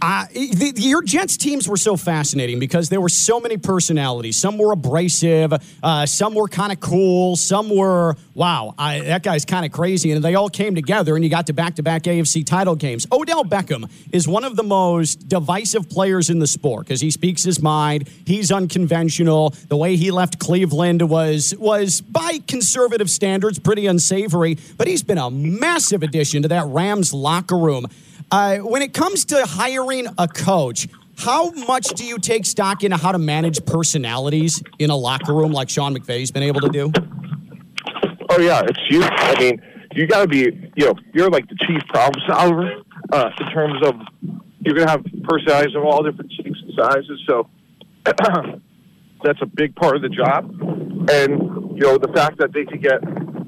Uh, the, your Jets teams were so fascinating because there were so many personalities. Some were abrasive, uh, some were kind of cool, some were, wow, I, that guy's kind of crazy. And they all came together, and you got to back to back AFC title games. Odell Beckham is one of the most divisive players in the sport because he speaks his mind. He's unconventional. The way he left Cleveland was, was, by conservative standards, pretty unsavory, but he's been a massive addition to that Rams locker room. Uh, when it comes to hiring a coach, how much do you take stock into how to manage personalities in a locker room like Sean McVay's been able to do? Oh yeah, it's huge. I mean, you got to be, you know, you're like the chief problem solver uh, in terms of you're going to have personalities of all different shapes and sizes. So (clears throat) that's a big part of the job. And you know, the fact that they could get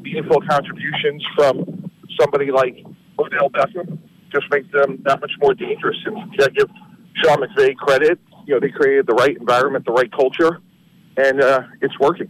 meaningful contributions from somebody like Odell Beckham just makes them that much more dangerous. And you got to give Sean McVay credit. You know, they created the right environment, the right culture, and uh, it's working.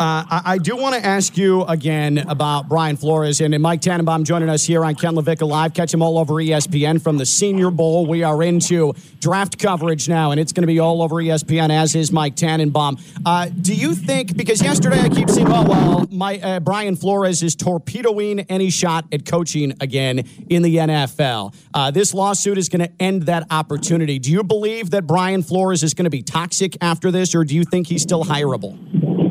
Uh, I, I, do want to ask you again about Brian Flores and, and Mike Tannenbaum joining us here on Ken LaVicka Live. Catch him all over ESPN from the Senior Bowl. We are into draft coverage now, and it's going to be all over ESPN, as is Mike Tannenbaum. Uh, do you think, because yesterday I keep seeing, oh, well, my, uh, Brian Flores is torpedoing any shot at coaching again in the NFL. Uh, this lawsuit is going to end that opportunity. Do you believe that Brian Flores is going to be toxic after this, or do you think he's still hireable?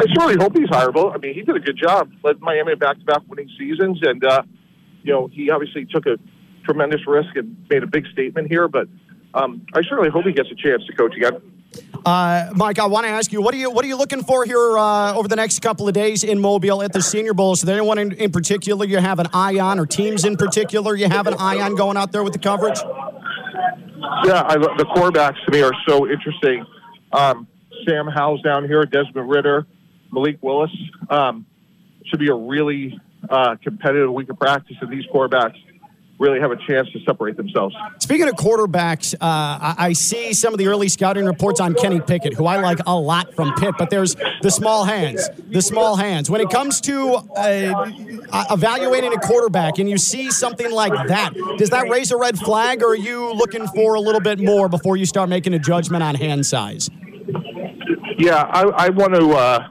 I certainly hope he's hireable. I mean, he did a good job, led Miami back-to-back winning seasons, and uh, you know he obviously took a tremendous risk and made a big statement here. But um, I certainly hope he gets a chance to coach again. Uh, Mike, I want to ask you what are you what are you looking for here uh, over the next couple of days in Mobile at the Senior Bowl? Is there anyone in, in particular you have an eye on, or teams in particular you have an eye on going out there with the coverage? Yeah, I, the quarterbacks to me are so interesting. Um, Sam Howell's down here, Desmond Ridder. Malik Willis. Um, should be a really uh, competitive week of practice, and these quarterbacks really have a chance to separate themselves. Speaking of quarterbacks, uh, I, I, see some of the early scouting reports on Kenny Pickett, who I like a lot from Pitt, but there's the small hands, the small hands. When it comes to uh, evaluating a quarterback and you see something like that, does that raise a red flag, or are you looking for a little bit more before you start making a judgment on hand size? Yeah, I, I want to uh,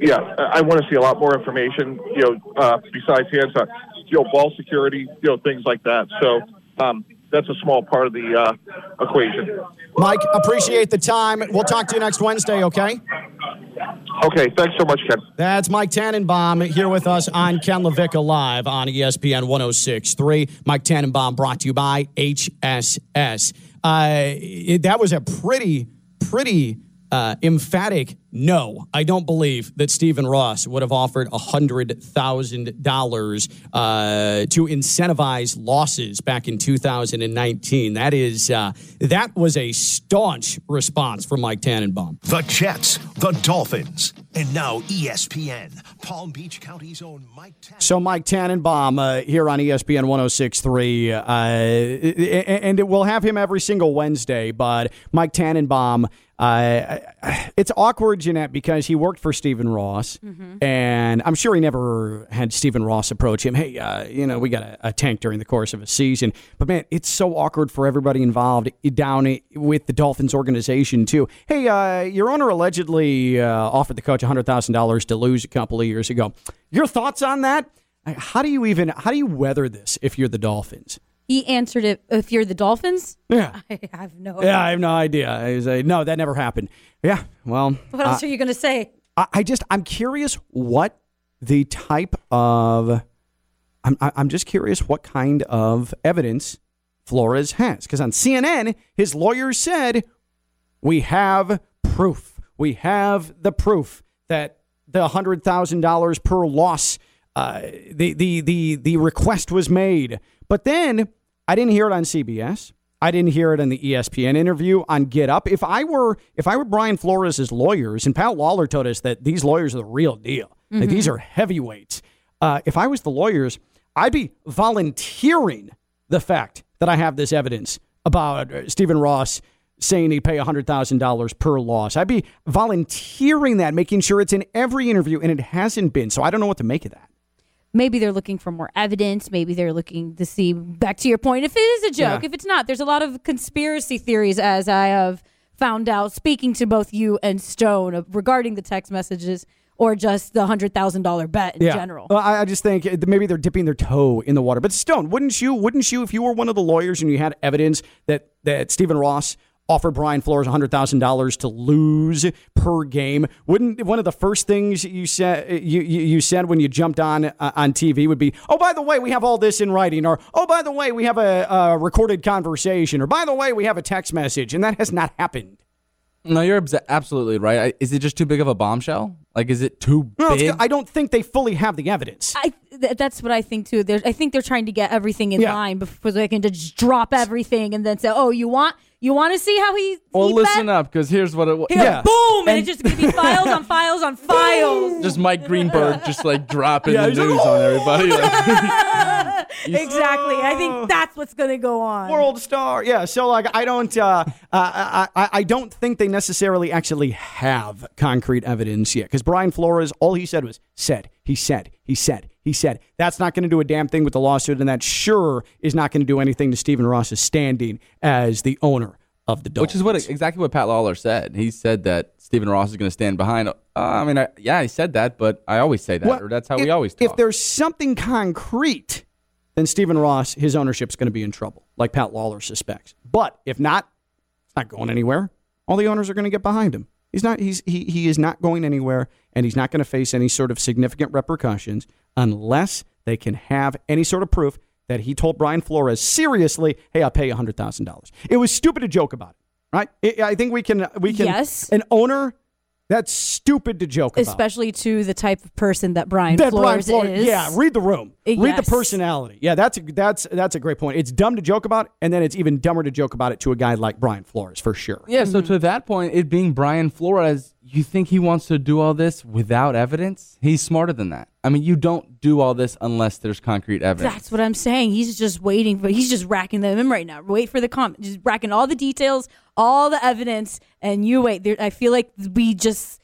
yeah, I want to see a lot more information. You know, uh, besides hands on, you know, ball security, you know, things like that. So um, that's a small part of the uh, equation. Mike, appreciate the time. We'll talk to you next Wednesday. Okay. Okay, thanks so much, Ken. That's Mike Tannenbaum here with us on Ken LaVicka Live on ESPN 106.3. Mike Tannenbaum brought to you by HSS. Uh, it, that was a pretty, pretty uh, emphatic no, I don't believe that Stephen Ross would have offered $100,000 uh, to incentivize losses back in 2019. That is, uh, that was a staunch response from Mike Tannenbaum. The Jets, the Dolphins, and now ESPN, Palm Beach County's own Mike Tannenbaum. So, Mike Tannenbaum uh, here on ESPN 1063, uh, and it, we'll have him every single Wednesday, but Mike Tannenbaum. Uh, it's awkward, Jeanette, because he worked for Stephen Ross, mm-hmm. and I'm sure he never had Stephen Ross approach him. Hey, uh, you know, we got a, a, tank during the course of a season, but man, it's so awkward for everybody involved down with the Dolphins organization too. Hey, uh, your owner allegedly uh, offered the coach hundred thousand dollars to lose a couple of years ago. Your thoughts on that? How do you even how do you weather this if you're the Dolphins? He answered it. If you're the Dolphins, yeah, (laughs) I have no. Yeah, I have no idea. I was like, no, that never happened. Yeah, well, what else uh, are you going to say? I, I, just, I'm curious what the type of. I'm, I'm just curious what kind of evidence Flores has, because on CNN, his lawyer said, "We have proof. We have the proof that the hundred thousand dollars per loss." Uh, the, the the the request was made, but then I didn't hear it on CBS. I didn't hear it in the ESPN interview on Get Up. If I were if I were Brian Flores' lawyers, and Pat Lawler told us that these lawyers are the real deal. Mm-hmm. Like these are heavyweights. Uh, if I was the lawyers, I'd be volunteering the fact that I have this evidence about uh, Stephen Ross saying he'd pay $100,000 per loss. I'd be volunteering that, making sure it's in every interview, and it hasn't been. So I don't know what to make of that. Maybe they're looking for more evidence. Maybe they're looking to see, back to your point, if it is a joke. Yeah. If it's not, there's a lot of conspiracy theories, as I have found out speaking to both you and Stone regarding the text messages or just the $100,000 bet in general. Well, I, I just think uh, maybe they're dipping their toe in the water. But Stone, wouldn't you? Wouldn't you if you were one of the lawyers and you had evidence that that Stephen Ross offered Brian Flores hundred thousand dollars to lose per game? Wouldn't one of the first things you said you, you, you said when you jumped on uh, on TV would be, oh by the way, we have all this in writing, or oh by the way, we have a, a recorded conversation, or by the way, we have a text message, and that has not happened. No, you're absolutely right. Is it just too big of a bombshell? Like, is it too No, big? I don't think they fully have the evidence. I th- that's what I think too. They're, I think they're trying to get everything in Yeah. line before they can just drop everything and then say, "Oh, you want you want to see how he?" well, he listen bet? up, because here's what it was. Here, boom, and, it's just gonna be files on files on (laughs) files. Just Mike Greenberg just like dropping Yeah, the he's like, news on everybody. Like, (laughs) (laughs) (laughs) exactly. I think that's what's gonna go on. world star. Yeah. So like, I don't, uh, I, I, I don't think they necessarily actually have concrete evidence yet. Because Brian Flores, all he said was said. He said. He said. He said. That's not going to do a damn thing with the lawsuit, and that sure is not going to do anything to Stephen Ross's standing as the owner of the Dolphins. which is what exactly what Pat Lawler said. He said that Stephen Ross is going to stand behind. Uh, I mean, I, yeah, he said that, but I always say that, Well, or that's how if, we always talk. If there's something concrete, then Stephen Ross, his ownership's going to be in trouble, like Pat Lawler suspects. But if not, it's not going anywhere. All the owners are going to get behind him. He's not. He's he he is not going anywhere, and he's not going to face any sort of significant repercussions unless they can have any sort of proof that he told Brian Flores seriously, "Hey, I'll pay you hundred thousand dollars." It was stupid to joke about it, right? I I think we can we can. Yes. An owner. That's stupid to joke about. Especially to the type of person that Brian that Flores Brian Flores, is. yeah. Read the room. Uh, Read the personality. Yeah, that's a, that's that's a great point. It's dumb to joke about, and then it's even dumber to joke about it to a guy like Brian Flores for sure. yeah, so to that point, it being Brian Flores, you think he wants to do all this without evidence? He's smarter than that. I mean, you don't do all this unless there's concrete evidence. That's what I'm saying. He's just waiting for. He's just racking them in right now. Wait for the comment. Just racking all the details, all the evidence, and you wait. There, I feel like we just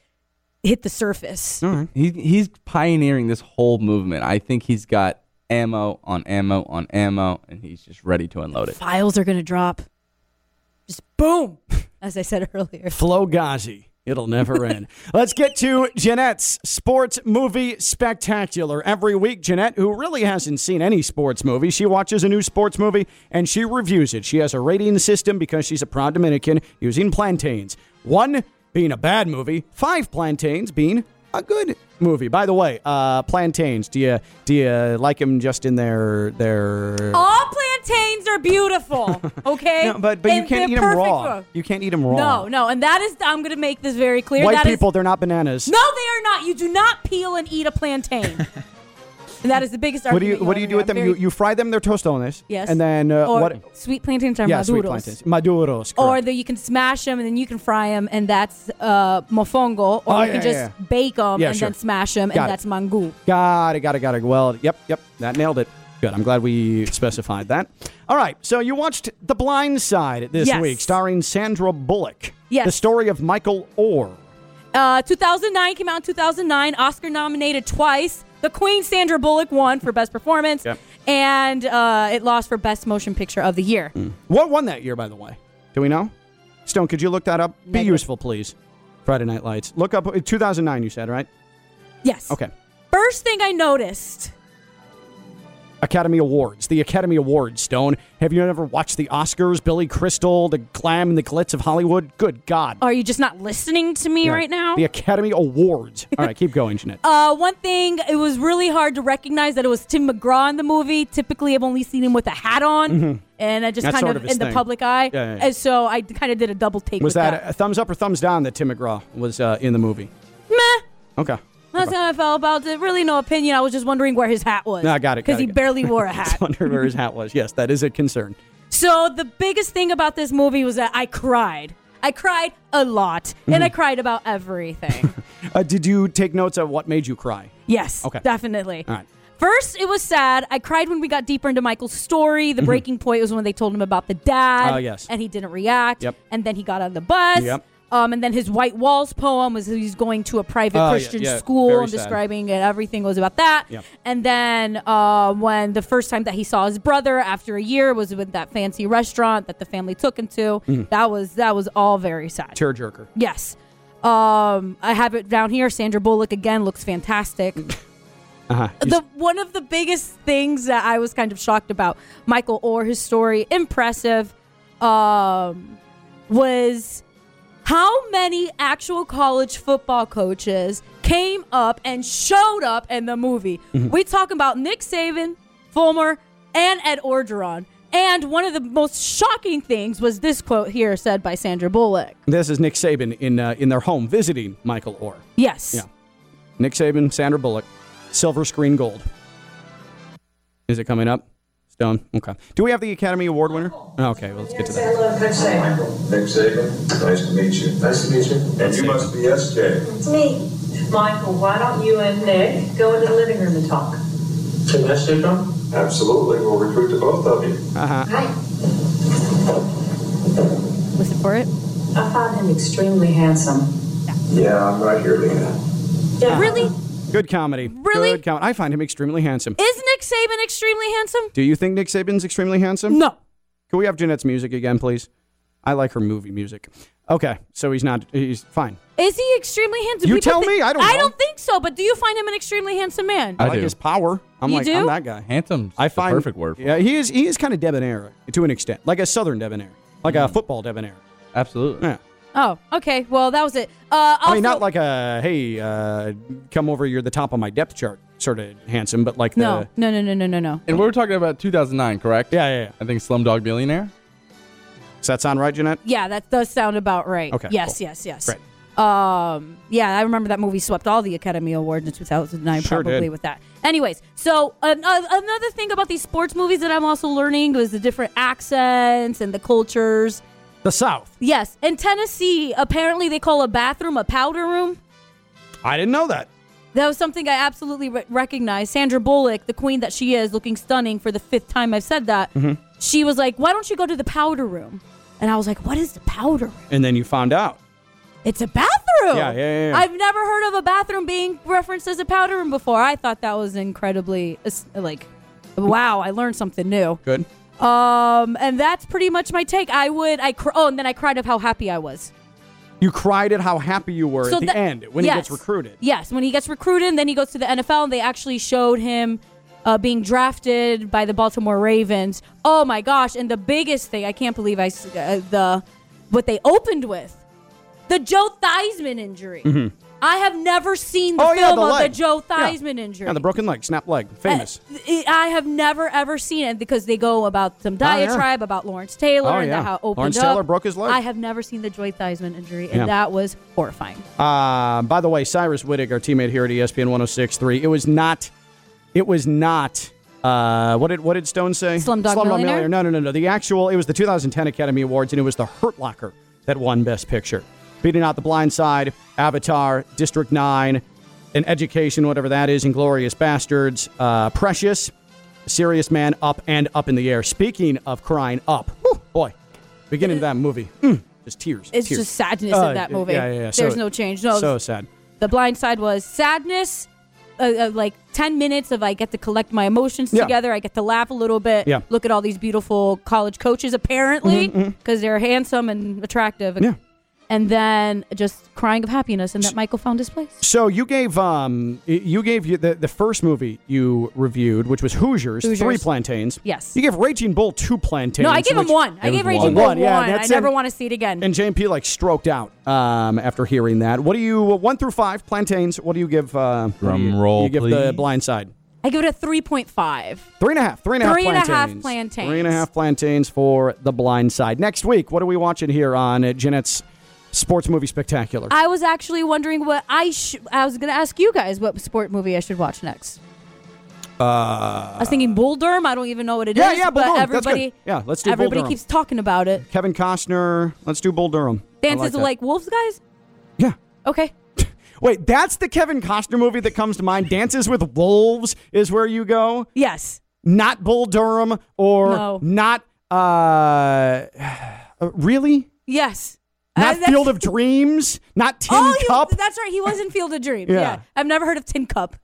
hit the surface. He, he's pioneering this whole movement. I think he's got ammo on ammo on ammo, and he's just ready to unload it. Files are gonna drop. Just boom, (laughs) as I said earlier. Flo Ghazi. It'll never end. (laughs) Let's get to Jeanette's sports movie spectacular. Every week, Jeanette, who really hasn't seen any sports movie, she watches a new sports movie and she reviews it. She has a rating system because she's a proud Dominican using plantains. One being a bad movie, five plantains being a good movie. By the way, uh, plantains. Do you do you like them just in their their? All plantains are beautiful. (laughs) Okay, No, but but you can't eat them raw. for- You can't eat them raw. No, no, and that is. I'm gonna make this very clear. White That is- people, they're not bananas. no, they are not. You do not peel and eat a plantain. (laughs) and that is the biggest What do you. What do you do with them? You, you fry them. They're tostones. Yes. And then uh, or what? Sweet plantains are Yeah, maduros. sweet plantains. Maduros. Or correct. that you can smash them and then you can fry them, and that's uh, mofongo. Or Oh, you yeah, can just yeah, bake them and sure. then smash them, Got and it. that's mangu. Got it. Got it. Got it. Well, yep, yep. That nailed it. Good. I'm glad we specified that. All right. So you watched The Blind Side this Yes. week, starring Sandra Bullock. Yes. The story of Michael Oher. Uh, 2009 came out in 2009. Oscar nominated twice. The Queen Sandra Bullock won for Best Performance, Yep. and uh, it lost for Best Motion Picture of the Year. What won that year, by the way? Do we know? Stone, could you look that up? Be Negative. useful, please. Friday Night Lights. Look up 2009. You said right? Yes. Okay. First thing I noticed. Academy Awards. The Academy Awards, Stone. Have you ever watched the Oscars? Billy Crystal, the glam and the glitz of Hollywood? Good God. Are you just not listening to me Yeah. right now? The Academy Awards. (laughs) All right, keep going, Jeanette. Uh, one thing, it was really hard to recognize that it was Tim McGraw in the movie. Typically, I've only seen him with a hat on, Mhm. and I just That's kind sort of, of in the public eye. Yeah, yeah. And so I kind of did a double take Was with that a thumbs up or thumbs down that Tim McGraw was uh, in the movie? Meh. Okay. That's how I felt about it. Really, no opinion. I was just wondering where his hat was. No, I got it, Because he it. barely wore a (laughs) hat. just wondered where his hat was. Yes, that is a concern. So the biggest thing about this movie was that I cried. I cried a lot, and I Mhm. cried about everything. (laughs) Uh, did you take notes of what made you cry? yes, Okay. definitely. All right. First, it was sad. I cried when we got deeper into Michael's story. The Mhm. breaking point was when they told him about the dad. Oh, yes. And he didn't react. Yep. And then he got on the bus. Yep. Um, and then his White Walls poem was he's going to a private yeah, Christian yeah. school Very and sad. describing it. Everything was about that. And then uh, when the first time that he saw his brother after a year was with that fancy restaurant that the family took him to. Mhm. That was that was all very sad. Tearjerker. Yes. Um, I have it down here. Sandra Bullock again looks fantastic. Uh-huh. the one of the biggest things that I was kind of shocked about Michael Oher, his story, impressive, um, was how many actual college football coaches came up and showed up in the movie. Mm-hmm. Mhm. We talk about Nick Saban, Fulmer, and Ed Orgeron. And one of the most shocking things was this quote here said by Sandra Bullock. This is Nick Saban in uh, in their home visiting Michael Oher. Yes. Yeah. Nick Saban, Sandra Bullock, silver screen gold. Is it coming up? Stone. Okay. Do we have the Academy Award winner? Okay, well, let's get to that. Hello, Coach Saban. Nick Saban, nice to meet you. Nice to meet you. And you must be SJ. It's me. Michael, why don't you and Nick go into the living room and talk? Can I sit down? Absolutely. We'll recruit the both of you. Uh-huh. Hi. Listen for it. I found him extremely handsome. Yeah, I'm right here, Lena. Yeah. Really? Good comedy. Really? Good com- I find him extremely handsome. Is Nick Saban extremely handsome? Do you think Nick Saban's extremely handsome? No. Can we have Jeanette's music again, please? I like her movie music. Okay, so he's not. He's fine. Is he extremely handsome? You People tell thi- me, I don't I know. don't think so. But do you find him an extremely handsome man? I, like his power. I'm You like, do? I'm that guy. Handsome. I find perfect word. For Yeah, he is. He is kind of debonair to an extent, like a southern debonair, like a mm. football debonair. Absolutely. Yeah. Oh, okay. Well, that was it. Uh, also, I mean, not like a hey, uh, come over. You're the top of my depth chart, sort of handsome, but like no, no, no, no, no, no, no. And we were talking about 2009, correct? Yeah, yeah, yeah. I think Slumdog Millionaire. Does that sound right, Jeanette? Yeah, that does sound about right. Okay, Yes, cool. yes, yes. Great. Um, yeah, I remember that movie swept all the Academy Awards in 2009, Sure probably did. with that. Anyways, so an- uh, another thing about these sports movies that I'm also learning was the different accents and the cultures. The South. Yes, in Tennessee, apparently they call a bathroom a powder room. I didn't know that. That was something I absolutely re- recognized. Sandra Bullock, the queen that she is, looking stunning for the fifth time I've said that. Mhm. She was like, "Why don't you go to the powder room?" And I was like, "What is the powder room?" And then you found out. It's a bathroom. Yeah, yeah, yeah, yeah. I've never heard of a bathroom being referenced as a powder room before. I thought that was incredibly like, wow, I learned something new. Good. Um, and that's pretty much my take. I would, I cr- oh, and then I cried of how happy I was. You cried at how happy you were So at the that- end when yes. he gets recruited. Yes, when he gets recruited, and then he goes to the NFL, and they actually showed him uh, being drafted by the Baltimore Ravens. Oh my gosh! And the biggest thing, I can't believe I uh, the what they opened with, the Joe Theismann injury. Mhm. I have never seen the Oh, yeah, film the of leg. the Joe Yeah. Theismann injury. Yeah, the broken leg, snap leg, famous. I I have never ever seen it because they go about some Oh, yeah. diatribe about Lawrence Taylor Oh, and yeah. how it opened Lawrence up. Taylor broke his leg. I have never seen the Joe Theismann injury, and Yeah. that was horrifying. Uh, by the way, Cyrus Wittig, our teammate here at ESPN 106.3, it was not, it was not, uh, what did what did Stone say? Slumdog Millionaire? No, no, no, no. The actual, it was the 2010 Academy Awards, and it was The Hurt Locker that won Best Picture. Beating out The Blind Side, Avatar, District 9, and Education, whatever that is, Inglourious Basterds, uh, Precious, Serious Man, Up and Up in the Air. Speaking of crying up, whew, boy, beginning of that movie, mm, just tears. It's tears. just sadness Uh, in that movie. Yeah, yeah, yeah. There's So- no change. No, So sad. The Blind Side was sadness. Uh, uh, like 10 minutes of I get to collect my emotions Yeah. together. I get to laugh a little bit. Yeah. Look at all these beautiful college coaches, apparently, because mhm. they're handsome and attractive. Yeah. And then just crying of happiness and that Michael found his place. So you gave um you gave you the, the first movie you reviewed, which was Hoosiers, Hoosiers. three plantains. Yes. You gave Raging Bull two plantains. no, I gave him one. I gave was Raging one. Bull One, yeah, one. I never it. want to see it again. And JP like stroked out um, after hearing that. What do you one through five plantains? What do you give? Uh, Drum you, roll, You give the blind side. I give it a 3.5. Three and a half. Three and a half Three and a half plantains. plantains. Three and a half plantains for the blind side. Next week, what are we watching here on uh, Jeanette's Sports Movie Spectacular? I was actually wondering what I should. I was going to ask you guys what sport movie I should watch next. Uh, I was thinking Bull Durham. I don't even know what it is. Yeah, yeah, Bull but Durham. Everybody, Yeah, let's do Everybody keeps talking about it. Kevin Costner. Let's do Bull Durham. Dances like like wolves, guys. Yeah. Okay. (laughs) Wait, that's the Kevin Costner movie that comes to mind. Dances with Wolves is where you go. Yes. Not Bull Durham or No. not. Uh, (sighs) really? Yes. Not Uh, Field of Dreams. Not Tin oh, he- Cup. that's right. He was in Field of Dreams. Yeah. yeah. I've never heard of Tin Cup.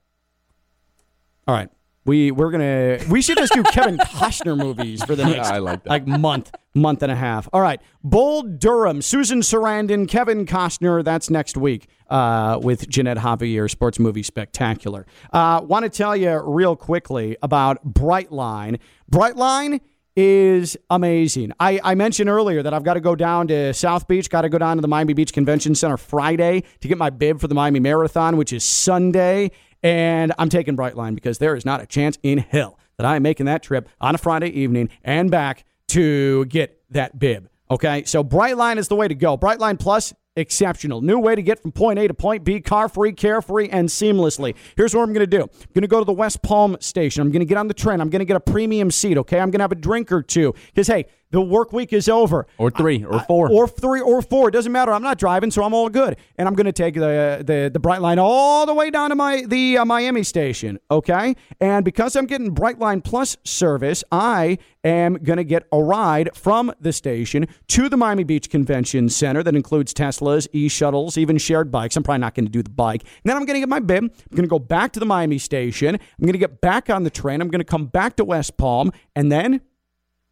All right. We we're gonna we should just do (laughs) Kevin Costner movies for the (laughs) next I like that. like month month and a half. All right, Bull Durham, Susan Sarandon, Kevin Costner. That's next week uh, with Jeanette Javier, Sports Movie Spectacular. Uh, Want to tell you real quickly about Brightline. Brightline is amazing. I, I mentioned earlier that I've got to go down to South Beach, got to go down to the Miami Beach Convention Center Friday to get my bib for the Miami Marathon, which is Sunday. And I'm taking Brightline because there is not a chance in hell that I am making that trip on a Friday evening and back to get that bib. Okay, so Brightline is the way to go. Brightline Plus, exceptional. New way to get from point A to point B, car free, carefree, and seamlessly. Here's what I'm going to do I'm going to go to the West Palm station. I'm going to get on the train. I'm going to get a premium seat, okay? I'm going to have a drink or two because, hey, the work week is over. Or three, or four. Or three or four. It doesn't matter. I'm not driving, so I'm all good. And I'm going to take the the the Brightline all the way down to my the uh, Miami station. Okay. And because I'm getting Brightline Plus service, I am going to get a ride from the station to the Miami Beach Convention Center that includes Teslas, e shuttles, even shared bikes. I'm probably not going to do the bike. And then I'm going to get my bib. I'm going to go back to the Miami station. I'm going to get back on the train. I'm going to come back to West Palm, and then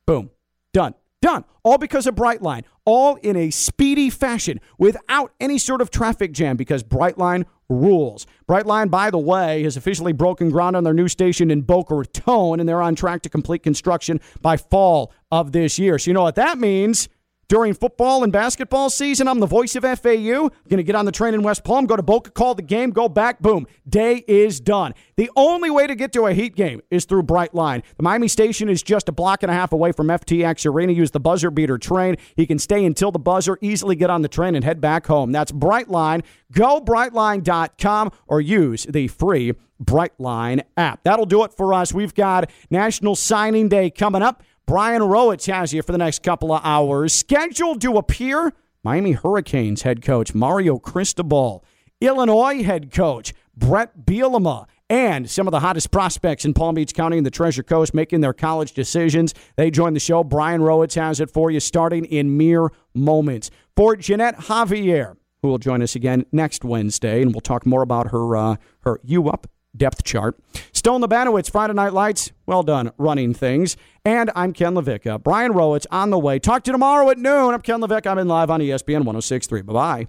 boom. Done. Done. All because of Brightline. All in a speedy fashion without any sort of traffic jam because Brightline rules. Brightline, by the way, has officially broken ground on their new station in Boca Raton and they're on track to complete construction by fall of this year. So you know what that means? During football and basketball season, I'm the voice of FAU. Going to get on the train in West Palm, go to Boca, call the game, go back, boom. Day is done. The only way to get to a Heat game is through Brightline. The Miami station is just a block and a half away from FTX Arena. Use the buzzer beater train. You can stay until the buzzer, easily get on the train and head back home. That's Brightline. Go brightline.com or use the free Brightline app. That'll do it for us. We've got National Signing Day coming up. Brian Rowitz has you for the next couple of hours. Scheduled to appear, Miami Hurricanes head coach Mario Cristobal, Illinois head coach Brett Bielema, and some of the hottest prospects in Palm Beach County and the Treasure Coast making their college decisions. They join the show. Brian Rowitz has it for you starting in mere moments. For Jeanette Javier, who will join us again next Wednesday, and we'll talk more about her uh, her U Up depth chart. Stone Labanowitz, Friday Night Lights. Well done running things. And I'm Ken LaVicka. Brian Rowitz on the way. Talk to you tomorrow at noon. I'm Ken Levick. I'm in live on ESPN 1063. Bye bye.